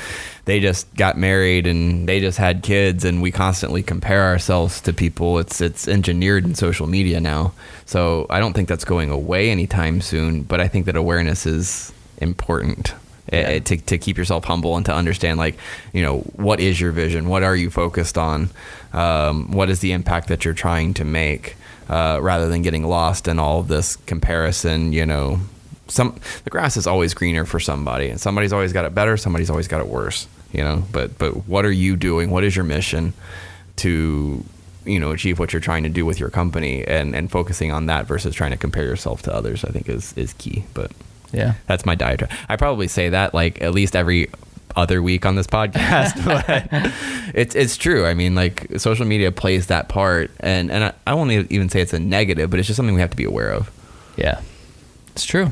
they just got married, and they just had kids, and we constantly compare ourselves to people. It's it's engineered in social media now, so I don't think that's going away anytime soon. But I think that awareness is important eh, to, to keep yourself humble and to understand like you know what is your vision? What are you focused on? Um, what is the impact that you're trying to make? Uh, rather than getting lost in all of this comparison you know some the grass is always greener for somebody and somebody's always got it better somebody's always got it worse you know but but what are you doing what is your mission to you know achieve what you're trying to do with your company and and focusing on that versus trying to compare yourself to others i think is is key but Yeah. that's my diatribe. I probably say that like at least every other week on this podcast, but it's it's true. I mean, like social media plays that part, and and I, I won't even say it's a negative, but it's just something we have to be aware of. Yeah. It's true.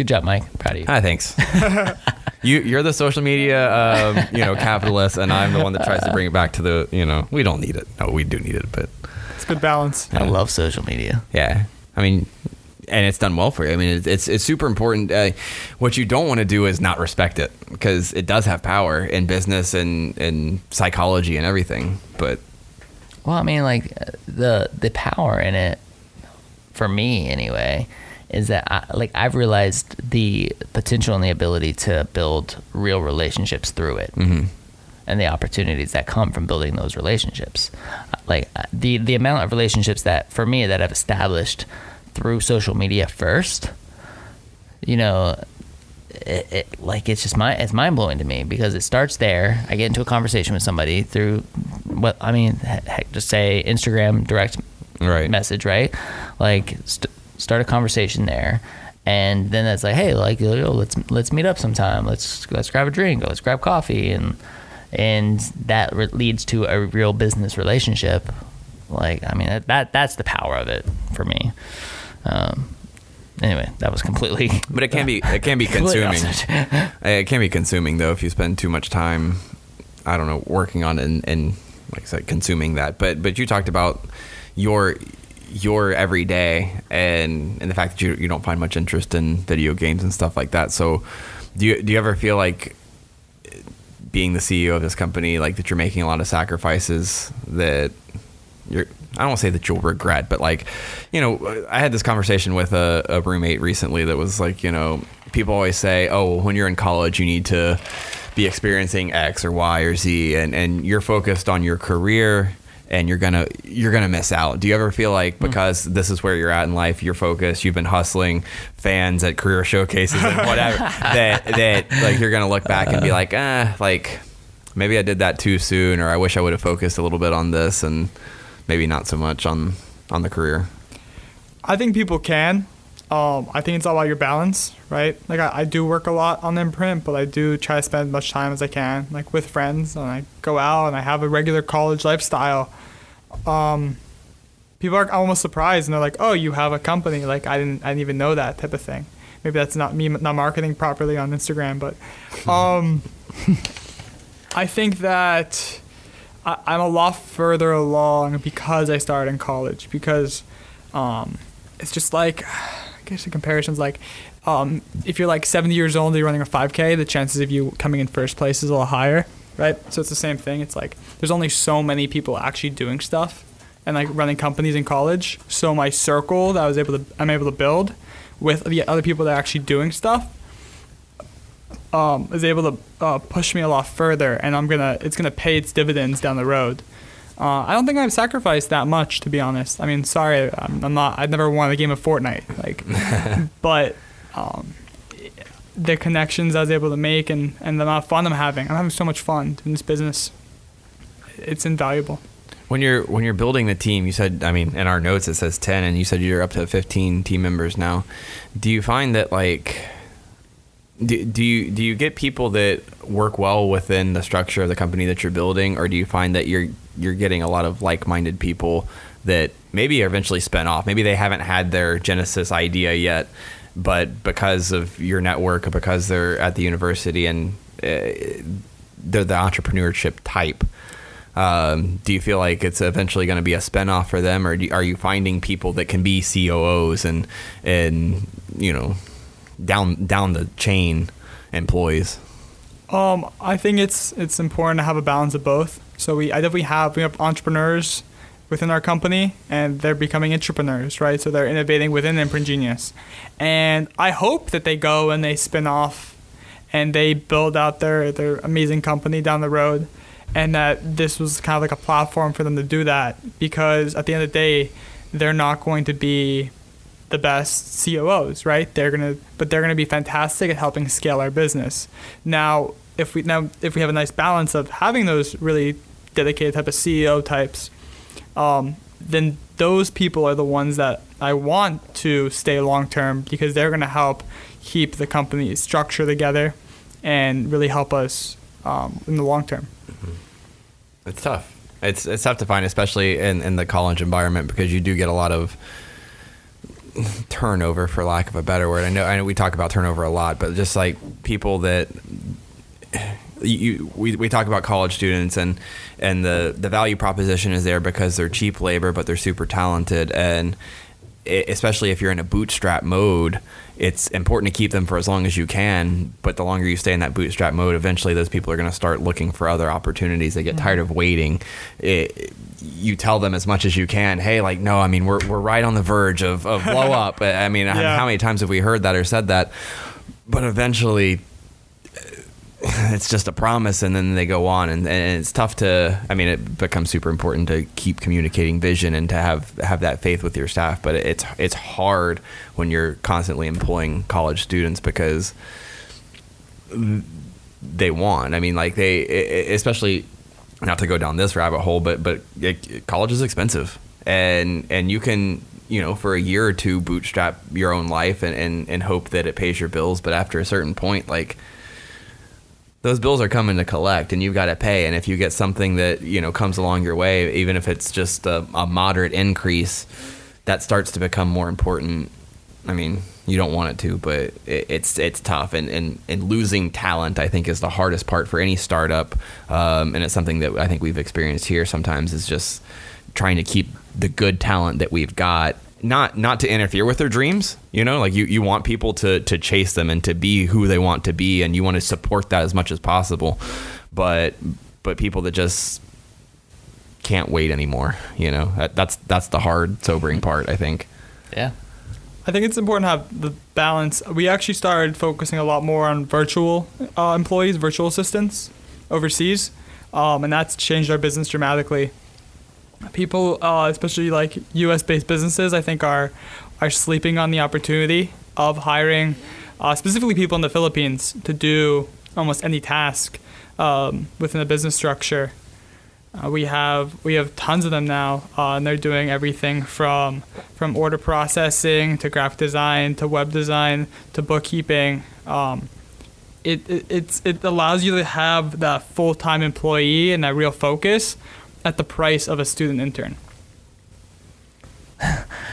Good job, Mike. Proud of you. Ah, thanks. you you're the social media um, you know capitalist, and I'm the one that tries to bring it back to the you know we don't need it. No, we do need it, but It's good balance. I love social media. Yeah, I mean, and it's done well for you. I mean, it's it's, it's super important. Uh, what you don't want to do is not respect it because it does have power in business and and psychology and everything. But Well, I mean, like uh, the the power in it, for me anyway, is that I, like I've realized the potential and the ability to build real relationships through it, mm-hmm. and the opportunities that come from building those relationships. Like uh, the the amount of relationships that for me that I've established through social media first, you know, it, it like it's just my it's mind blowing to me because it starts there. I get into a conversation with somebody through what I mean, heck, just say Instagram direct Right. message, right? Like st- start a conversation there, and then it's like, hey, like yo, let's let's meet up sometime. Let's let's grab a drink. Or let's grab coffee, and and that re- leads to a real business relationship. Like, I mean, that, that that's the power of it for me. Um, anyway, that was completely. But it can be it can be consuming. it can be consuming though if you spend too much time. I don't know working on it and, and like I said, consuming that. But but you talked about your your everyday and and the fact that you you don't find much interest in video games and stuff like that. So do you do you ever feel like being the CEO of this company, like that you're making a lot of sacrifices that you're I don't say that you'll regret, but like, you know, I had this conversation with a, a roommate recently that was like, you know, people always say, oh, well, when you're in college, you need to be experiencing X or Y or Z, and, and you're focused on your career and you're gonna you're gonna miss out. Do you ever feel like because this is where you're at in life, you're focused, you've been hustling fans at career showcases and whatever, that that like you're gonna look back and be like, ah, like maybe I did that too soon, or I wish I would have focused a little bit on this and maybe not so much on on the career. I think people can. Um, I think it's all about your balance, right? Like I, I do work a lot on the imprint, but I do try to spend as much time as I can, like with friends, and I go out and I have a regular college lifestyle. Um, people are almost surprised and they're like, "Oh, you have a company?" Like I didn't, I didn't even know that type of thing. Maybe that's not me not marketing properly on Instagram, but um, I think that I, I'm a lot further along because I started in college because um, it's just like The comparison's like um, if you're like 70 years old and you're running a 5K, the chances of you coming in first place is a little higher, right? So it's the same thing. It's like there's only so many people actually doing stuff and like running companies in college. So my circle that I was able to I'm able to build with the other people that are actually doing stuff um, is able to uh, push me a lot further, and I'm gonna it's gonna pay its dividends down the road. Uh, I don't think I've sacrificed that much, to be honest. I mean, sorry, I'm, I'm not. I've never won a game of Fortnite, like, but um, the connections I was able to make and and the amount of fun I'm having. I'm having so much fun in this business. It's invaluable. When you're when you're building the team, you said I mean in our notes it says ten, and you said you're up to fifteen team members now. Do you find that like do, do you do you get people that work well within the structure of the company that you're building, or do you find that you're you're getting a lot of like-minded people that maybe are eventually spin off? Maybe they haven't had their genesis idea yet, but because of your network, or because they're at the university and uh, they're the entrepreneurship type. Um, do you feel like it's eventually going to be a spinoff for them, or do, are you finding people that can be COOs and and you know down down the chain employees? Um, I think it's it's important to have a balance of both. So we I definitely have we have entrepreneurs within our company and they're becoming entrepreneurs, right? So they're innovating within Imprint Genius. And I hope that they go and they spin off and they build out their their amazing company down the road and that this was kind of like a platform for them to do that because at the end of the day they're not going to be the best COOs, right? They're gonna, but they're gonna be fantastic at helping scale our business. Now, if we now if we have a nice balance of having those really dedicated type of CEO types, um, then those people are the ones that I want to stay long term because they're gonna help keep the company structure together and really help us um, in the long term. It's tough. It's it's tough to find, especially in, in the college environment, because you do get a lot of turnover, for lack of a better word. I know I know we talk about turnover a lot, but just like people that you, we, we talk about college students and and the the value proposition is there because they're cheap labor, but they're super talented and especially if you're in a bootstrap mode, it's important to keep them for as long as you can. But the longer you stay in that bootstrap mode, eventually those people are going to start looking for other opportunities. They get mm-hmm. tired of waiting. It, you tell them as much as you can. Hey, like no, I mean we're we're right on the verge of, of blow up. I mean, Yeah. how many times have we heard that or said that? But eventually, it's just a promise and then they go on and, and it's tough to i mean it becomes super important to keep communicating vision and to have have that faith with your staff but it's it's hard when you're constantly employing college students because they want. I mean like they especially not to go down this rabbit hole but but it, college is expensive. And and you can you know for a year or two bootstrap your own life and, and and hope that it pays your bills but after a certain point like those bills are coming to collect and you've got to pay. And if you get something that you know comes along your way even if it's just a, a moderate increase that starts to become more important. I mean you don't want it to but it, it's it's tough. And, and and losing talent i think is the hardest part for any startup. Um, and it's something that i think we've experienced here sometimes is just trying to keep the good talent that we've got not not to interfere with their dreams you know like you, you want people to to chase them and to be who they want to be and you want to support that as much as possible but but people that just can't wait anymore you know that, that's that's the hard sobering part i think Yeah. I think it's important to have the balance. We actually started focusing a lot more on virtual uh, employees, virtual assistants overseas, um, and that's changed our business dramatically. People, uh, especially like U.S.-based businesses, I think are are sleeping on the opportunity of hiring uh, specifically people in the Philippines to do almost any task um, within a business structure. Uh, we have we have tons of them now, uh, and they're doing everything from from order processing to graphic design to web design to bookkeeping. Um, it, it it's it allows you to have that full time employee and that real focus at the price of a student intern.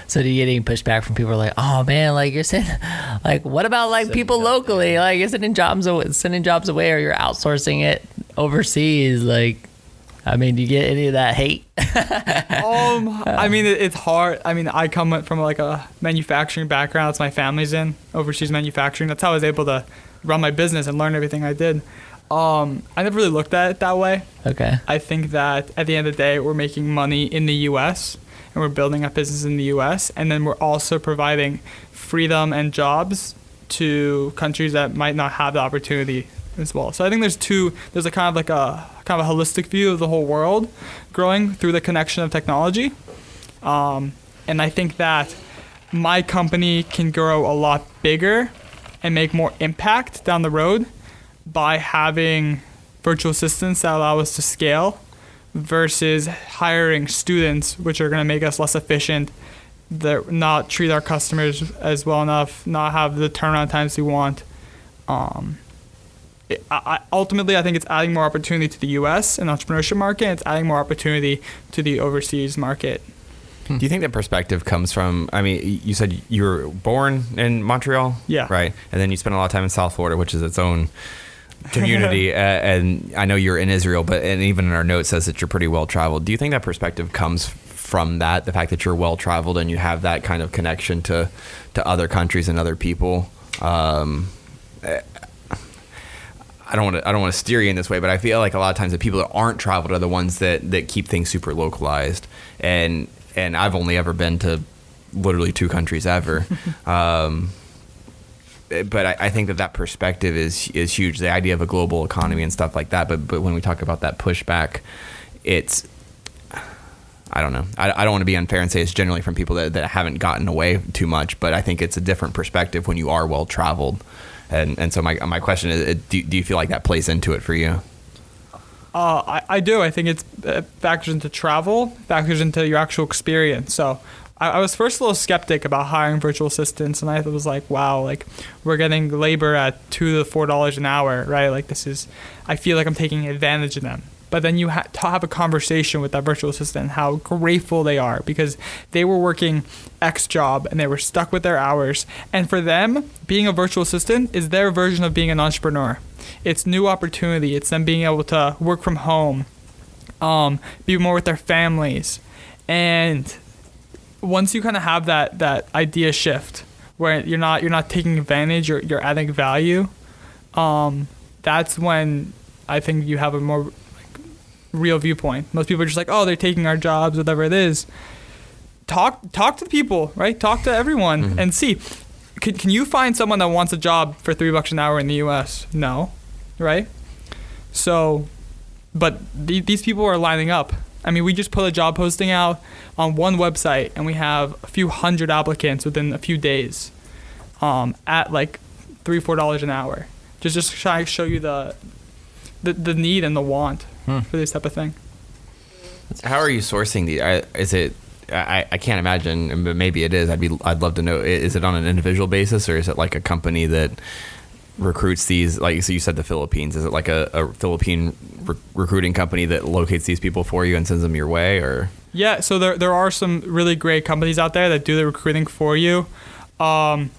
So do you get any pushback from people like, oh man, like you're saying, like what about like people locally, like you're sending jobs away, sending jobs away, or you're outsourcing it overseas, like. I mean, do you get any of that hate? um, I mean, it, it's hard. I mean, I come from like a manufacturing background. That's my family's in overseas manufacturing. That's how I was able to run my business and learn everything I did. Um, I never really looked at it that way. Okay. I think that at the end of the day, we're making money in the U.S. and we're building up business in the U.S. and then we're also providing freedom and jobs to countries that might not have the opportunity as well. So I think there's two. There's a kind of like a kind of a holistic view of the whole world growing through the connection of technology, um, and I think that my company can grow a lot bigger and make more impact down the road by having virtual assistants that allow us to scale versus hiring students which are going to make us less efficient that not treat our customers as well enough not have the turnaround times we want um, it, I, ultimately i think it's adding more opportunity to the us and entrepreneurship market and it's adding more opportunity to the overseas market Do you think that perspective comes from? I mean, you said you were born in Montreal, Yeah. right, and then you spent a lot of time in South Florida, which is its own community. uh, and I know you're in Israel, but and even in our note says that you're pretty well traveled. Do you think that perspective comes from that, the fact that you're well traveled and you have that kind of connection to to other countries and other people? Um, I don't want to I don't want to steer you in this way, but I feel like a lot of times the people that aren't traveled are the ones that that keep things super localized. And and I've only ever been to literally two countries ever. um, but I, I think that that perspective is is huge. The idea of a global economy and stuff like that. But but when we talk about that pushback, it's I don't know. I, I don't want to be unfair and say it's generally from people that, that haven't gotten away too much, but I think it's a different perspective when you are well traveled. And and so my my question is, uh, do, do you feel like that plays into it for you? Uh, I, I do. I think it's it factors into travel, factors into your actual experience. So I, I was first a little skeptic about hiring virtual assistants, and I was like, wow, like we're getting labor at two to four dollars an hour, right? Like this is, I feel like I'm taking advantage of them. But then you ha- to have a conversation with that virtual assistant, how grateful they are because they were working X job and they were stuck with their hours. And for them, being a virtual assistant is their version of being an entrepreneur. It's new opportunity. It's them being able to work from home, um, be more with their families, and once you kind of have that that idea shift where you're not you're not taking advantage, you're you're adding value. Um, that's when I think you have a more like, real viewpoint. Most people are just like, oh, they're taking our jobs, whatever it is. Talk talk to the people, right? Talk to everyone and see. Can, can you find someone that wants a job for three bucks an hour in the U.S.? No, right? So, but the, these people are lining up. I mean, we just put a job posting out on one website, and we have a few hundred applicants within a few days, um, at like three, four dollars an hour. Just just trying to show you the, the the need and the want for this type of thing. How are you sourcing the? Is it? I, I can't imagine, but maybe it is. I'd be. I'd love to know. Is it on an individual basis, or is it like a company that recruits these? Like, so you said the Philippines. Is it like a, a Philippine re- recruiting company that locates these people for you and sends them your way, or? Yeah, so there, there are some really great companies out there that do the recruiting for you. Um,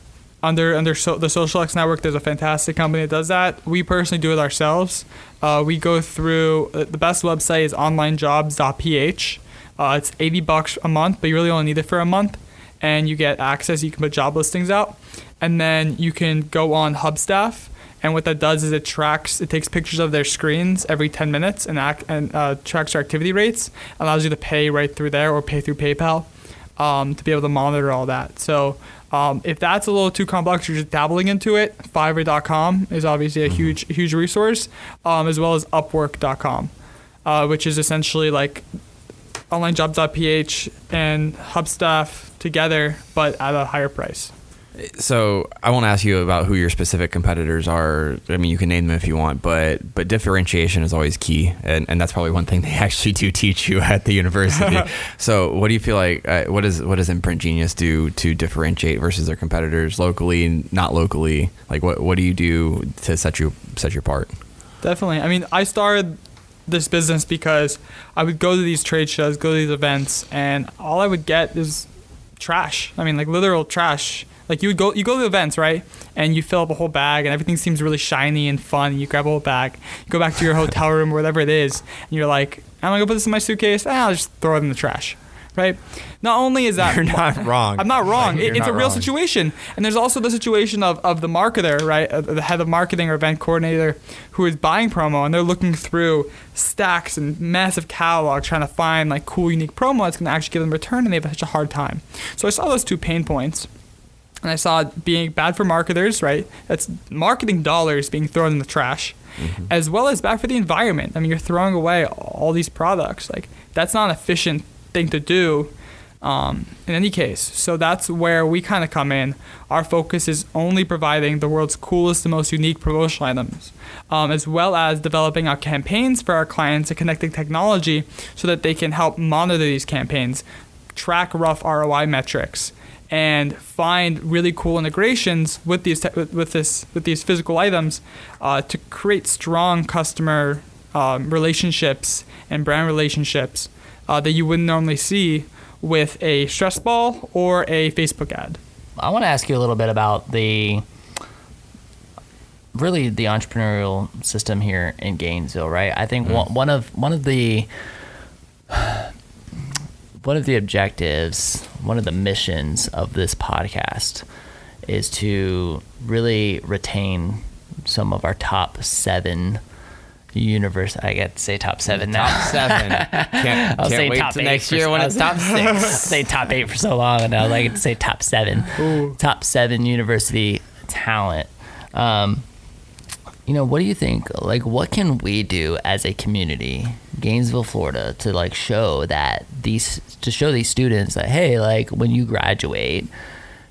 under under so, the SocialX network, there's a fantastic company that does that. We personally do it ourselves. Uh, we go through uh, the best website is onlinejobs.ph. Uh, it's 80 bucks a month, but you really only need it for a month, and you get access. You can put job listings out, and then you can go on Hubstaff. And what that does is it tracks, it takes pictures of their screens every 10 minutes and, act, and uh, tracks their activity rates, allows you to pay right through there or pay through PayPal um, to be able to monitor all that. So um, if that's a little too complex, you're just dabbling into it. Fiverr.com is obviously a huge, huge resource, um, as well as Upwork.com, uh, which is essentially like onlinejobs.ph and Hubstaff together, but at a higher price. So I won't ask you about who your specific competitors are. I mean, you can name them if you want, but but differentiation is always key, and, and that's probably one thing they actually do teach you at the university. so, what do you feel like? Uh, what does what does Imprint Genius do to differentiate versus their competitors locally and not locally? Like, what what do you do to set you set you apart? Definitely. I mean, I started this business because I would go to these trade shows, go to these events, and all I would get is trash. I mean, like literal trash. Like you would go, you go to events, right? And you fill up a whole bag, and everything seems really shiny and fun. And you grab a whole bag, you go back to your hotel room or whatever it is, and you're like, "I'm gonna go put this in my suitcase. Ah, I'll just throw it in the trash." Right? Not only is that You're not wrong. I'm not wrong. It- it's a real wrong. situation. And there's also the situation of, of the marketer, right? Uh, the head of marketing or event coordinator who is buying promo and they're looking through stacks and massive catalog trying to find like cool, unique promo that's going to actually give them return and they have such a hard time. So I saw those two pain points. And I saw it being bad for marketers, right? That's marketing dollars being thrown in the trash, as well as bad for the environment. I mean, you're throwing away all these products. Like, that's not an efficient thing to do um, in any case. So that's where we kind of come in. Our focus is only providing the world's coolest and most unique promotional items, um, as well as developing our campaigns for our clients and connecting technology so that they can help monitor these campaigns, track rough ROI metrics, and find really cool integrations with these te- with this with these physical items uh, to create strong customer um, relationships and brand relationships uh, that you wouldn't normally see with a stress ball or a Facebook ad. I want to ask you a little bit about the really the entrepreneurial system here in Gainesville, right? I think one, one of one of the one of the objectives, one of the missions of this podcast is to really retain some of our top seven universe. I get to say top seven now. Top seven. Can't, I'll can't say wait top eight next for- year when it's top six. say top eight for so long, and I like to say top seven, top seven university talent. Um, you know, what do you think? Like, what can we do as a community, Gainesville, Florida, to like show that these to show these students that hey, like when you graduate,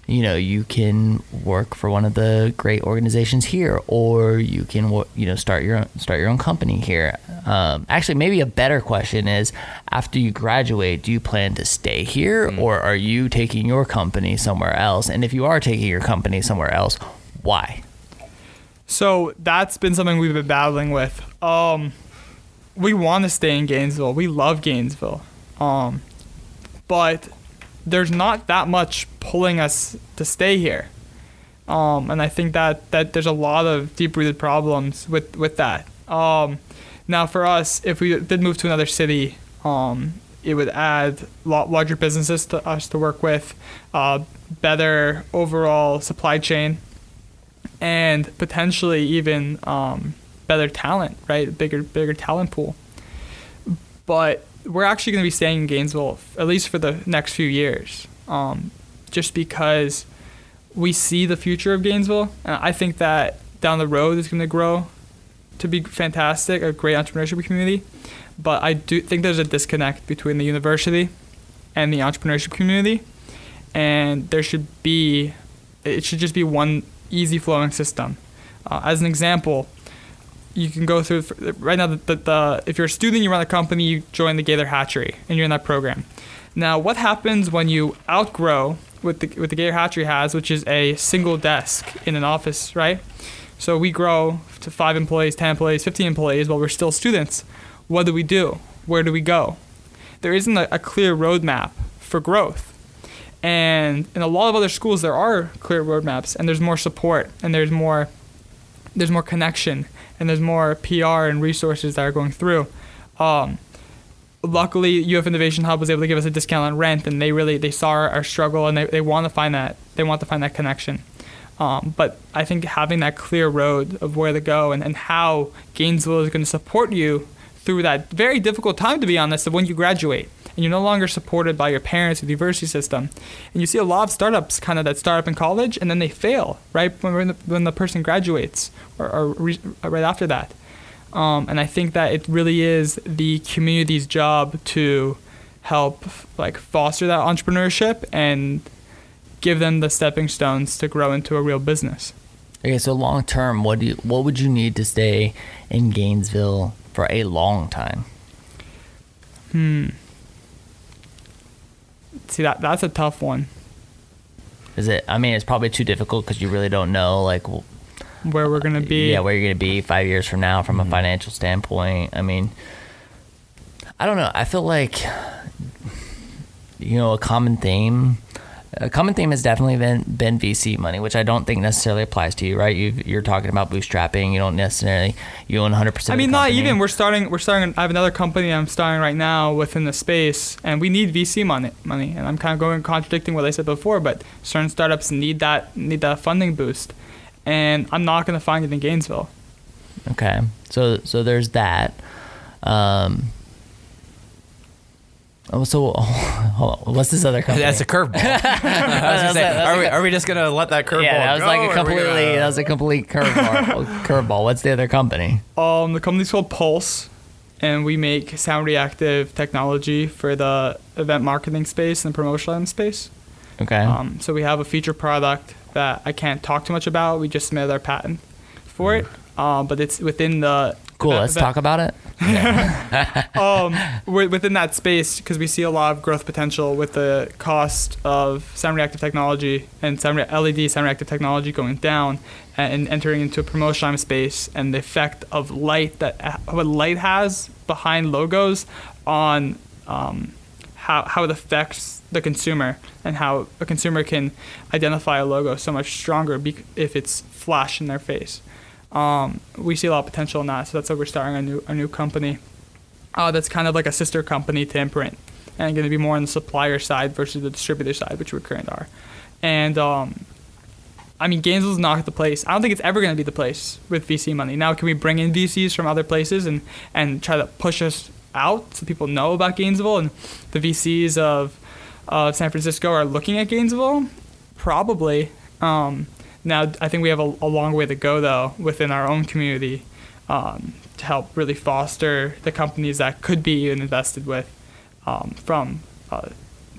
you know, you can work for one of the great organizations here, or you can, you know, start your own, start your own company here. Um, actually, maybe a better question is: after you graduate, do you plan to stay here, or are you taking your company somewhere else? And if you are taking your company somewhere else, why? So that's been something we've been battling with. Um, we want to stay in Gainesville. We love Gainesville. Um, but there's not that much pulling us to stay here. Um, and I think that, that there's a lot of deep rooted problems with, with that. Um, now, for us, if we did move to another city, um, it would add lot larger businesses to us to work with, uh, better overall supply chain, and potentially even um, better talent, right? Bigger, bigger talent pool. But we're actually going to be staying in Gainesville at least for the next few years, um, just because we see the future of Gainesville, and I think that down the road it's going to grow to be fantastic, a great entrepreneurship community. But I do think there's a disconnect between the university and the entrepreneurship community, and there should be, it should just be one easy flowing system. Uh, as an example, you can go through right now. The, if you're a student, you run a company, you join the Gator Hatchery, and you're in that program. Now, what happens when you outgrow what the what the Gator Hatchery has, which is a single desk in an office, right? So we grow to five employees, 10 employees, 15 employees while we're still students. What do we do? Where do we go? There isn't a, a clear roadmap for growth. And in a lot of other schools, there are clear roadmaps, and there's more support, and there's more, there's more connection, and there's more PR and resources that are going through. Um, luckily UF Innovation Hub was able to give us a discount on rent and they really they saw our, struggle and they, they want to find that they want to find that connection. Um, but I think having that clear road of where to go and, and how Gainesville is going to support you through that very difficult time, to be honest, of when you graduate and you're no longer supported by your parents or the university system. And you see a lot of startups kind of that start up in college and then they fail right when, the, when the person graduates or, or re- right after that. Um, and I think that it really is the community's job to help like foster that entrepreneurship and give them the stepping stones to grow into a real business. Okay, so long term, what do you, what would you need to stay in Gainesville for a long time? Hmm. See that that's a tough one. Is it? I mean, it's probably too difficult because you really don't know like Where we're gonna uh, be. yeah where you're gonna be five years from now from a mm-hmm. financial standpoint. I mean, I don't know. I feel like you know a common theme. A common theme has definitely been been VC money, which I don't think necessarily applies to you, right? you you're talking about bootstrapping. You don't necessarily you own 100. percent I mean, not even. We're starting. We're starting. I have another company I'm starting right now within the space, and we need VC money. Money, and I'm kind of going contradicting what I said before, but certain startups need that need that funding boost, and I'm not going to find it in Gainesville. Okay, so so there's that. Um, oh, so hold on, what's this other company? That's a curveball. I was gonna say, That's are, we, are we just gonna let that curveball yeah, that was go, like a completely gonna- that was a complete curveball. curveball. What's the other company? Um, the company's called Pulse, and we make sound reactive technology for the event marketing space and promotional space. Okay. Um, so we have a feature product that I can't talk too much about. We just submitted our patent for it, um, but it's within the cool. event- Let's event- talk about it. um, within that space because we see a lot of growth potential with the cost of sound reactive technology and sound re- LED sound reactive technology going down and entering into a promotion space and the effect of light that what light has behind logos on um, how, how it affects the consumer and how a consumer can identify a logo so much stronger if it's flash in their face. Um, we see a lot of potential in that, so that's why we're starting a new a new company. Uh, that's kind of like a sister company to Imprint, and going to be more on the supplier side versus the distributor side, which we currently are. And um, I mean, Gainesville's not the place. I don't think it's ever going to be the place with VC money. Now, can we bring in VCs from other places and and try to push us out so people know about Gainesville and the VCs of of San Francisco are looking at Gainesville? Probably. Um, now, I think we have a, a long way to go though within our own community um, to help really foster the companies that could be invested with um, from uh,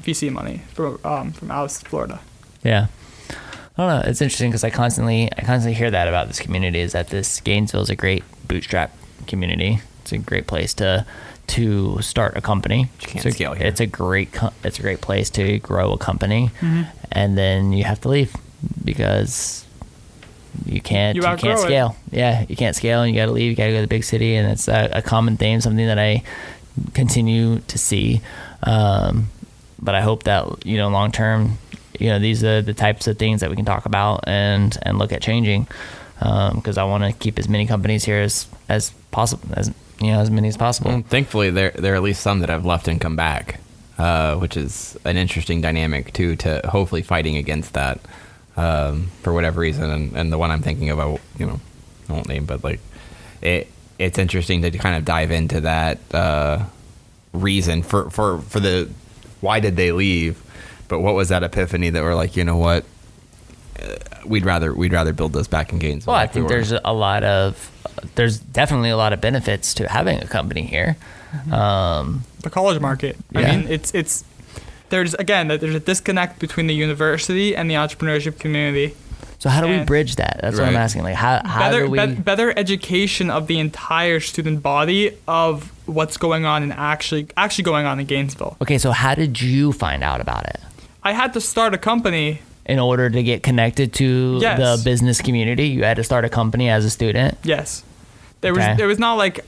VC money from um, from out of Florida. Yeah. I don't know. It's interesting because I constantly I constantly hear that about this community is that this Gainesville is a great bootstrap community. It's a great place to to start a company. You can't it's a, scale here. It's a great it's a great place to grow a company, Mm-hmm. and then you have to leave because you can't You you, can't it. scale. Yeah, you can't scale, and you got to leave. You got to go to the big city, and it's a, a common theme, something that I continue to see. Um, but I hope that you know long term, you know these are the types of things that we can talk about and and look at changing. Because I want to keep as many companies here as as possible, as you know, as many as possible. Well, thankfully, there there are at least some that have left and come back, uh, which is an interesting dynamic too. To hopefully fighting against that um, for whatever reason, and, and the one I'm thinking of, I w- you know, I won't name, but like it, it's interesting to kind of dive into that uh, reason for for for the why did they leave, but what was that epiphany that we're like, you know what, uh, we'd rather we'd rather build this back in Gainesville. Well, I if we think there's a lot of there's definitely a lot of benefits to having a company here. Um, the college market. I mean, it's it's there's again that there's a disconnect between the university and the entrepreneurship community. so how do we bridge that? That's what I'm asking. Like how how better, do we? bet- better education of the entire student body of what's going on and actually actually going on in Gainesville. okay, so how did you find out about it? I had to start a company in order to get connected to Yes. the business community, you had to start a company as a student. Yes. There Okay. was there was not like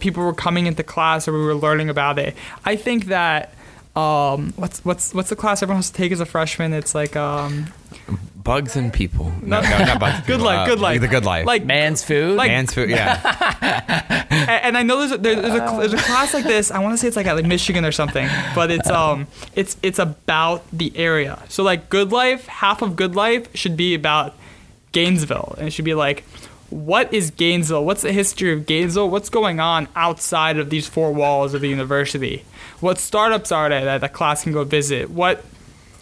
people were coming into class or we were learning about it. I think that um what's what's what's the class everyone has to take as a freshman? It's like um Bugs and people. No, no, not bugs. and Good people. life, Uh, good life. The good life. like Man's food. Like- Man's food. Yeah. and, and I know there's a, there- there's a there's a class like this. I want to say it's like at like Michigan or something, but it's um it's it's about the area. So like Good Life, half of Good Life should be about Gainesville, and it should be like, what is Gainesville? What's the history of Gainesville? What's going on outside of these four walls of the university? What startups are there that the class can go visit? What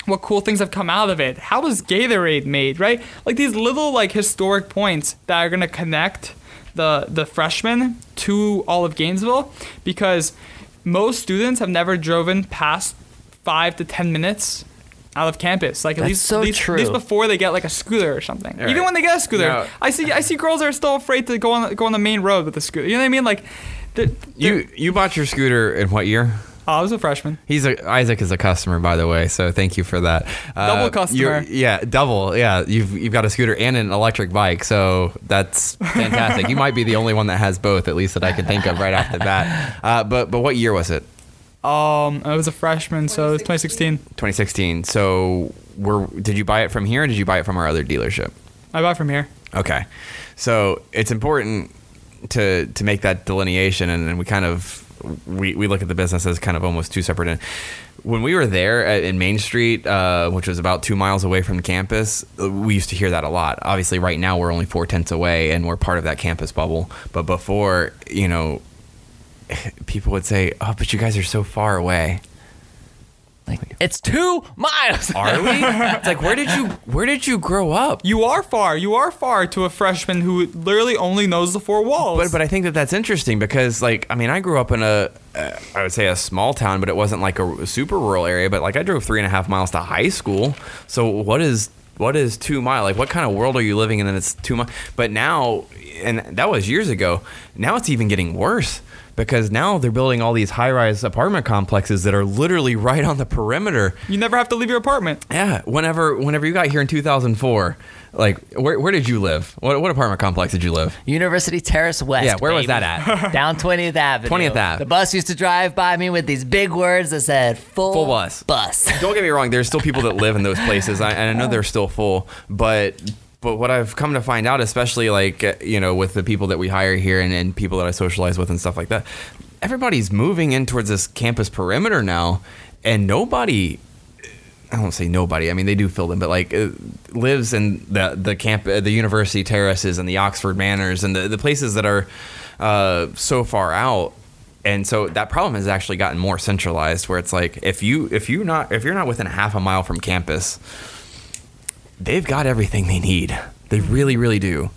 what cool things have come out of it? How was Gatorade made? Right, like these little like historic points that are gonna connect the the freshmen to all of Gainesville, because most students have never driven past five to ten minutes out of campus. Like at That's least so at least, at least before they get like a scooter or something. All Even when they get a scooter, Now- I see I see girls that are still afraid to go on go on the main road with the scooter. You know what I mean? Like, they're- You you bought your scooter in what year? oh, I was a freshman. He's a Isaac is a customer, by the way. So thank you for that. Uh, Double customer. Yeah, double. Yeah, you've you've got a scooter and an electric bike, so that's fantastic. you might be the only one that has both, at least that I can think of right off the bat. Uh, but but what year was it? Um, I was a freshman, so it was 2016. 2016. So were did you buy it from here, or did you buy it from our other dealership? I bought from here. Okay, so it's important to to make that delineation, and, and we kind of we, we look at the business as kind of almost two separate. When we were there at, in Main Street, uh, which was about two miles away from campus, uh, we used to hear that a lot. Obviously, right now we're only four tenths away, and we're part of that campus bubble. But before, you know, people would say, "Oh, but you guys are so far away." like it's two miles. Are we? it's like where did you where did you grow up? You are far. You are far to a freshman who literally only knows the four walls. But but I think that that's interesting because like I mean I grew up in a uh, I would say a small town, but it wasn't like a super rural area. But like I drove three and a half miles to high school. So what is what is two mile? Like what kind of world are you living in? And it's two miles. But now, and that was years ago. Now it's even getting worse because now they're building all these high rise apartment complexes that are literally right on the perimeter. you never have to leave your apartment. Yeah. Whenever whenever you got here in 2004. Like where, where did you live? What, what apartment complex did you live? University Terrace West. Yeah, where was that at? Down 20th Avenue. 20th Ave. The bus used to drive by me with these big words that said full, Full bus. Bus. don't get me wrong. There's still people that live in those places, I, and I know they're still full. But but what I've come to find out, especially like uh, you know with the people that we hire here and, and people that I socialize with and stuff like that, everybody's moving in towards this campus perimeter now, and nobody. I don't say nobody. I mean, they do fill them, but like uh, lives in the the camp, uh, the university terraces and the Oxford Manors and the, the places that are uh, so far out. And so that problem has actually gotten more centralized, where it's like if you if you not if you're not within half a mile from campus, they've got everything they need. They really, really do,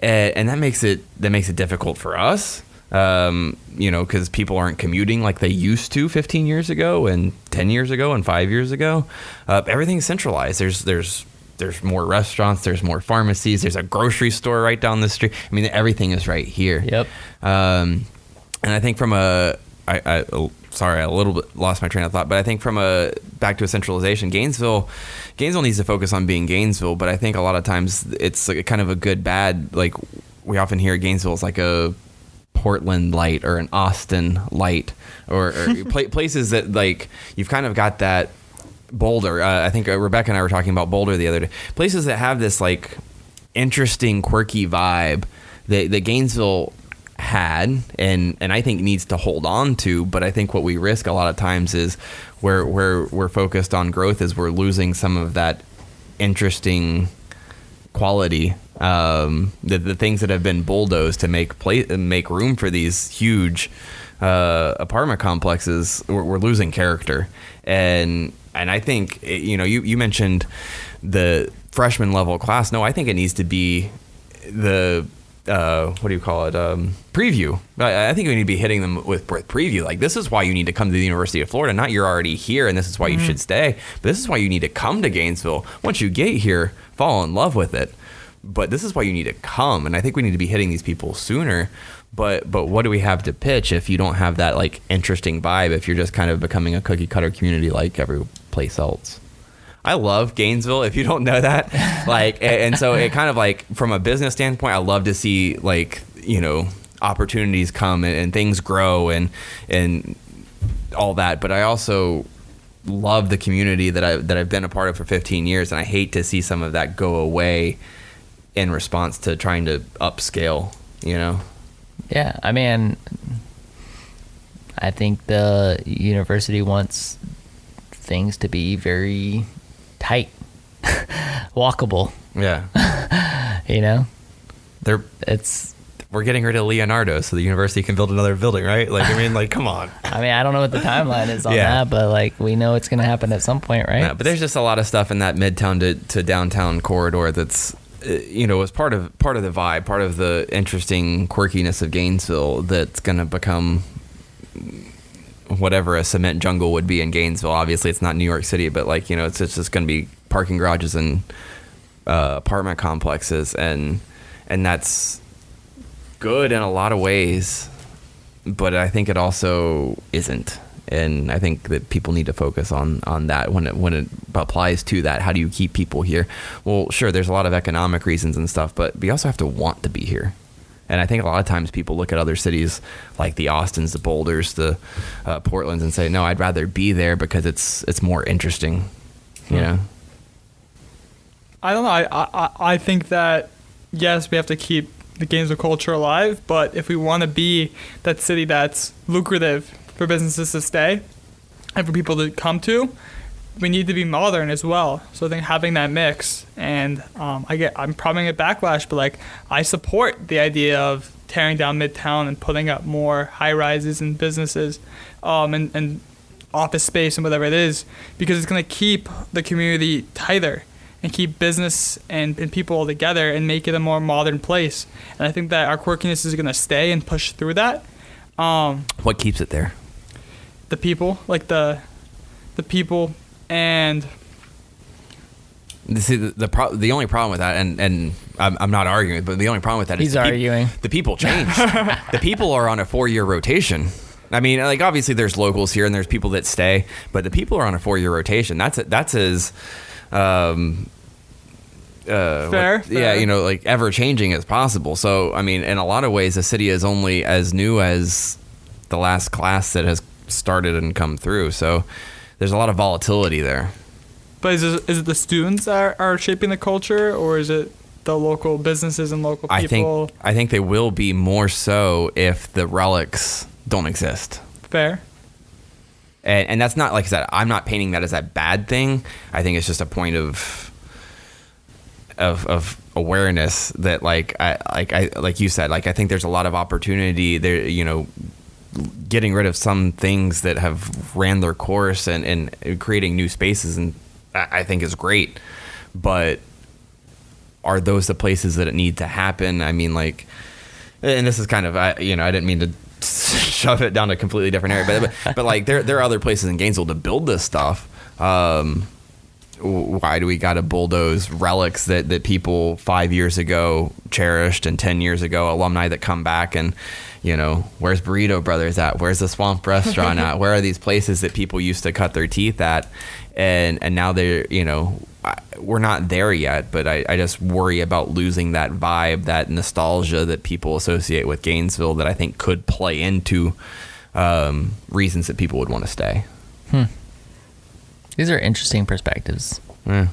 and, and that makes it that makes it difficult for us. Um, you know, because people aren't commuting like they used to 15 years ago, and 10 years ago, and five years ago. Uh, everything's centralized. There's there's there's more restaurants. There's more pharmacies. There's a grocery store right down the street. I mean, everything is right here. Yep. Um, and I think from a, I, I, sorry, I a little bit lost my train of thought, but I think from a back to a centralization, Gainesville, Gainesville needs to focus on being Gainesville. But I think a lot of times it's like a kind of a good bad. Like we often hear Gainesville is like a Portland light or an Austin light or, or pla- places that like you've kind of got that Boulder. Uh, I think uh, Rebecca and I were talking about Boulder the other day. Places that have this like interesting, quirky vibe that, that Gainesville had and and I think needs to hold on to. But I think what we risk a lot of times is where where we're focused on growth is we're losing some of that interesting quality. Um, the, the things that have been bulldozed to make play make room for these huge uh, apartment complexes, we're, we're losing character. And and I think eh, you know you you mentioned the freshman level class. No, I think it needs to be the uh, what do you call it? Um, preview. I, I think we need to be hitting them with with preview. Like this is why you need to come to the University of Florida. Not you're already here, and this is why you should stay. But this is why you need to come to Gainesville. Once you get here, fall in love with it. But this is why you need to come, and I think we need to be hitting these people sooner. But but what do we have to pitch if you don't have that like interesting vibe? If you're just kind of becoming a cookie cutter community like every place else. I love Gainesville. If you don't know that, like, and so it kind of like from a business standpoint, I love to see like you know opportunities come and, and things grow and and all that. But I also love the community that I that I've been a part of for 15 years, and I hate to see some of that go away in response to trying to upscale. You know, Yeah, I mean, I think the university wants things to be very tight, walkable. yeah, You know, they're it's. we're getting rid of Leonardo, so the university can build another building, right? Like, I mean, like, come on. I mean, I don't know what the timeline is on Yeah. that, but like we know it's gonna happen at some point, right? Yeah, but there's just a lot of stuff in that midtown to, to downtown corridor that's uh, you know was part of part of the vibe, part of the interesting quirkiness of Gainesville that's going to become whatever a cement jungle would be in Gainesville. Obviously, it's not New York City, but like you know, it's, it's just going to be parking garages and uh, apartment complexes, and and that's good in a lot of ways, but I think it also isn't. And I think that people need to focus on on that when it when it applies to that. How do you keep people here? Well, sure, there's a lot of economic reasons and stuff, but we also have to want to be here. And I think a lot of times people look at other cities like the Austins, the Boulders, the uh, Portlands, and say, "No, I'd rather be there because it's it's more interesting." You know, I don't know. I, I I think that yes, we have to keep the Gainesville culture alive, but if we want to be that city that's lucrative for businesses to stay and for people to come to, we need to be modern as well. So I think having that mix, and um, I get I'm probably gonna get backlash, but like I support the idea of tearing down Midtown and putting up more high rises and businesses, um, and and office space and whatever it is, because it's gonna keep the community tighter and keep business and, and people all together and make it a more modern place. And I think that our quirkiness is gonna stay and push through that. Um, what keeps it there? the people, like the the people and See, the the, pro- the only problem with that, and, and I'm, I'm not arguing, but the only problem with that is He's the peop- arguing. the people change. the people are on a four year rotation. I mean, like obviously there's locals here and there's people that stay, but the people are on a four year rotation. That's that's as um, uh, Fair, what- yeah, fair. you know, like ever changing as possible. So I mean, in a lot of ways, the city is only as new as the last class that has started and come through. So there's a lot of volatility there. but is it, is it the students that are, are shaping the culture or is it the local businesses and local people? I think I think they will be more so if the relics don't exist. Fair. And, and that's not like I said. I'm not painting that as a bad thing. I think it's just a point of of of awareness that like I like I like you said like I think there's a lot of opportunity there. You know, getting rid of some things that have ran their course and and creating new spaces and I think is great, but are those the places that it need to happen? I mean, like, and this is kind of, I, you know, I didn't mean to shove it down a completely different area, but, but, but like, there, there are other places in Gainesville to build this stuff. Um, why do we got to bulldoze relics that, that people five years ago cherished and 10 years ago, alumni that come back and, you know, where's Burrito Brothers at? Where's the Swamp Restaurant at? Where are these places that people used to cut their teeth at? And, and now they're, you know, we're not there yet, but I, I just worry about losing that vibe, that nostalgia that people associate with Gainesville that I think could play into um, reasons that people would want to stay. Hmm. These are interesting perspectives. Do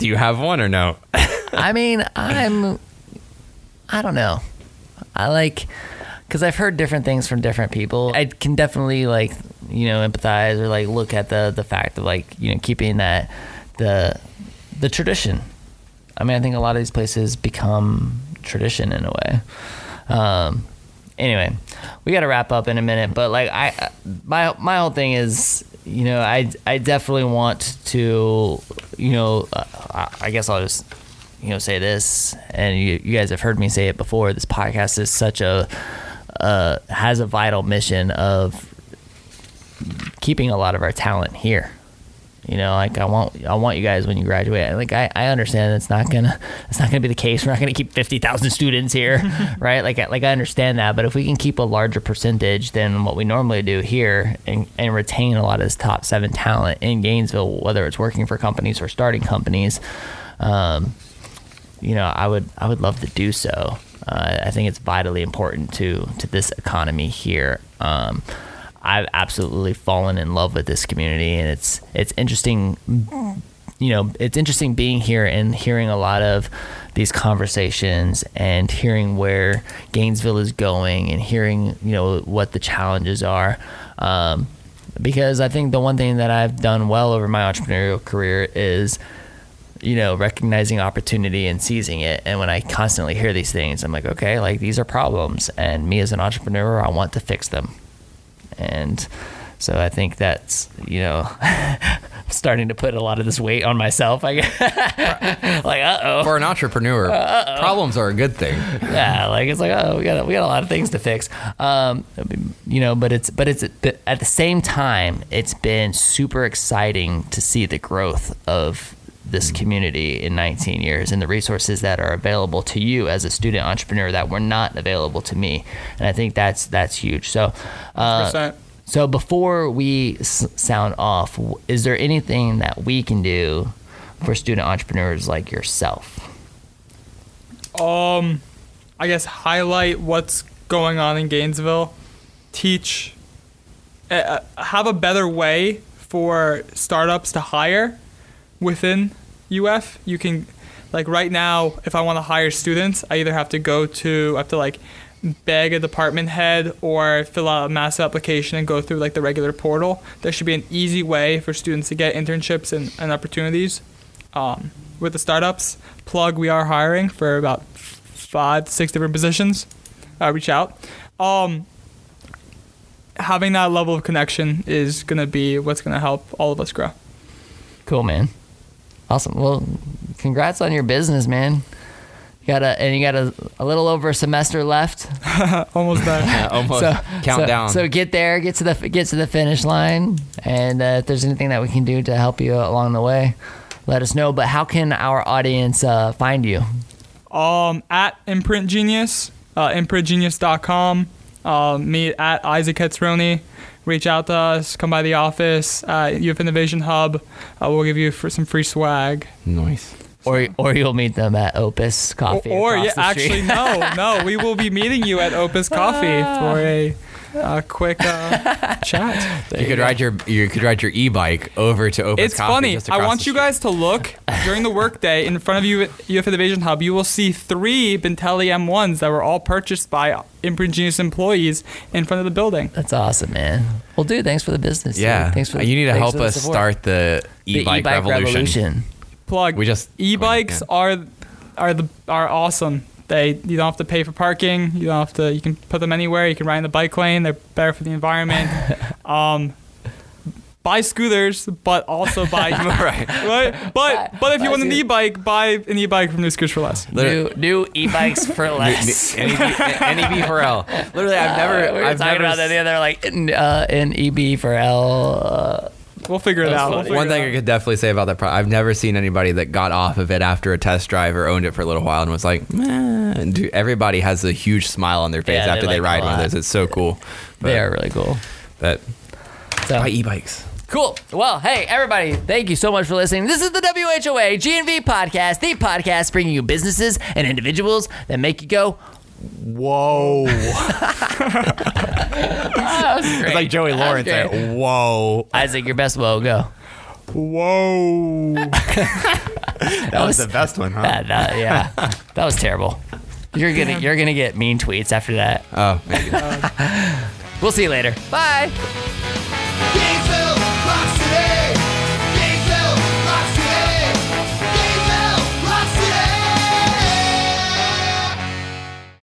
you have one or no? I mean, I'm. I don't know. I like because I've heard different things from different people. I can definitely like you know empathize or like look at the the fact of like you know keeping that the the tradition. I mean, I think a lot of these places become tradition in a way. Um, anyway, we got to wrap up in a minute, but like I, my my whole thing is, you know, I I definitely want to, you know, uh, I- guess I'll just, you know, say this, and you you guys have heard me say it before. This podcast is such a uh, has a vital mission of keeping a lot of our talent here You know, like I want I want you guys when you graduate. Like I, I understand it's not gonna it's not gonna be the case. We're not gonna keep fifty thousand students here, right? Like I- like I understand that, but if we can keep a larger percentage than what we normally do here and, and retain a lot of this top seven talent in Gainesville, whether it's working for companies or starting companies, um, you know, I would I would love to do so. Uh, I think it's vitally important to to this economy here. Um, I've absolutely fallen in love with this community, and it's it's interesting. You know, it's interesting being here and hearing a lot of these conversations and hearing where Gainesville is going and hearing you know what the challenges are. Um, because I think the one thing that I've done well over my entrepreneurial career is you know, recognizing opportunity and seizing it. And when I constantly hear these things, I'm like, okay, like these are problems. And me as an entrepreneur, I want to fix them. And so I think that's, you know, starting to put a lot of this weight on myself. I guess. like, uh oh. For an entrepreneur, problems are a good thing. yeah, like it's like oh we got we got a lot of things to fix, um, you know. But it's but it's but at the same time, it's been super exciting to see the growth of this community in 19 years and the resources that are available to you as a student entrepreneur that were not available to me, and I think that's that's huge. So. Uh, so before we s- sound off, is there anything that we can do for student entrepreneurs like yourself? Um, I guess highlight what's going on in Gainesville, teach, uh, have a better way for startups to hire within UF. You can, like right now, if I want to hire students, I either have to go to, I have to like beg a department head or fill out a massive application and go through like the regular portal. There should be an easy way for students to get internships and, and opportunities um, with the startups. Plug, we are hiring for about five six different positions. Uh, reach out. Um, having that level of connection is going to be what's going to help all of us grow. Cool, man. Awesome. Well, congrats on your business, man. You got a and you got a, a little over a semester left. Almost done. Yeah, almost So count so, down. So get there, get to the get to the finish line, and uh, if there's anything that we can do to help you along the way, let us know. But how can our audience uh, find you? um, at Imprint Genius, uh, imprintgenius.com. Um, me at Isaac Hetzroni. Reach out to us. Come by the office. Uh, UF Innovation Hub. Uh, we'll give you for some free swag. nice. Or or you'll meet them at Opus Coffee. Or, or yeah, the actually, no, no. We will be meeting you at Opus Coffee for a, a quick uh, chat. You could ride your you could ride your e-bike over to Opus It's Coffee funny. just I want you street. guys to look during the workday in front of you at UF Innovation Hub. You will see three Bintelli M1s that were all purchased by Imprint Genius employees in front of the building. That's awesome, man. Well, dude, thanks for the business. dude. Yeah, thanks for the, you need to help for the us support. start the the e-bike, revolution. Plug. We just- e-bikes yeah. are are the are awesome. They you don't have to pay for parking. You don't have to. You can put them anywhere. You can ride in the bike lane. They're better for the environment. um, buy scooters, but also buy right. right. But but if you want an scoot- e-bike, buy an e-bike from New Scooters for less. New new e-bikes for less. NEB, NEB for L. Literally, I've never. Uh, we were I've talking never about that the other like in, uh, in EB for L. Uh, We'll figure it That's out. We'll figure One it thing I could definitely say about that product, I've never seen anybody that got off of it after a test drive or owned it for a little while and was like, man. Dude, everybody has a huge smile on their face Yeah, they after they like it a ride one of lot. those. It's so cool. But, they are really cool. But So buy e-bikes. cool. Well, hey everybody, thank you so much for listening. This is the WHOA GNV podcast, the podcast bringing you businesses and individuals that make you go. Whoa. That was great. it's like Joey Lawrence. great. There. Whoa. Isaac, your best whoa, go. Whoa. That was the best one, huh? That- that- yeah, that was terrible. You're gonna you're gonna get mean tweets after that. Oh, maybe. We'll see you later. Bye.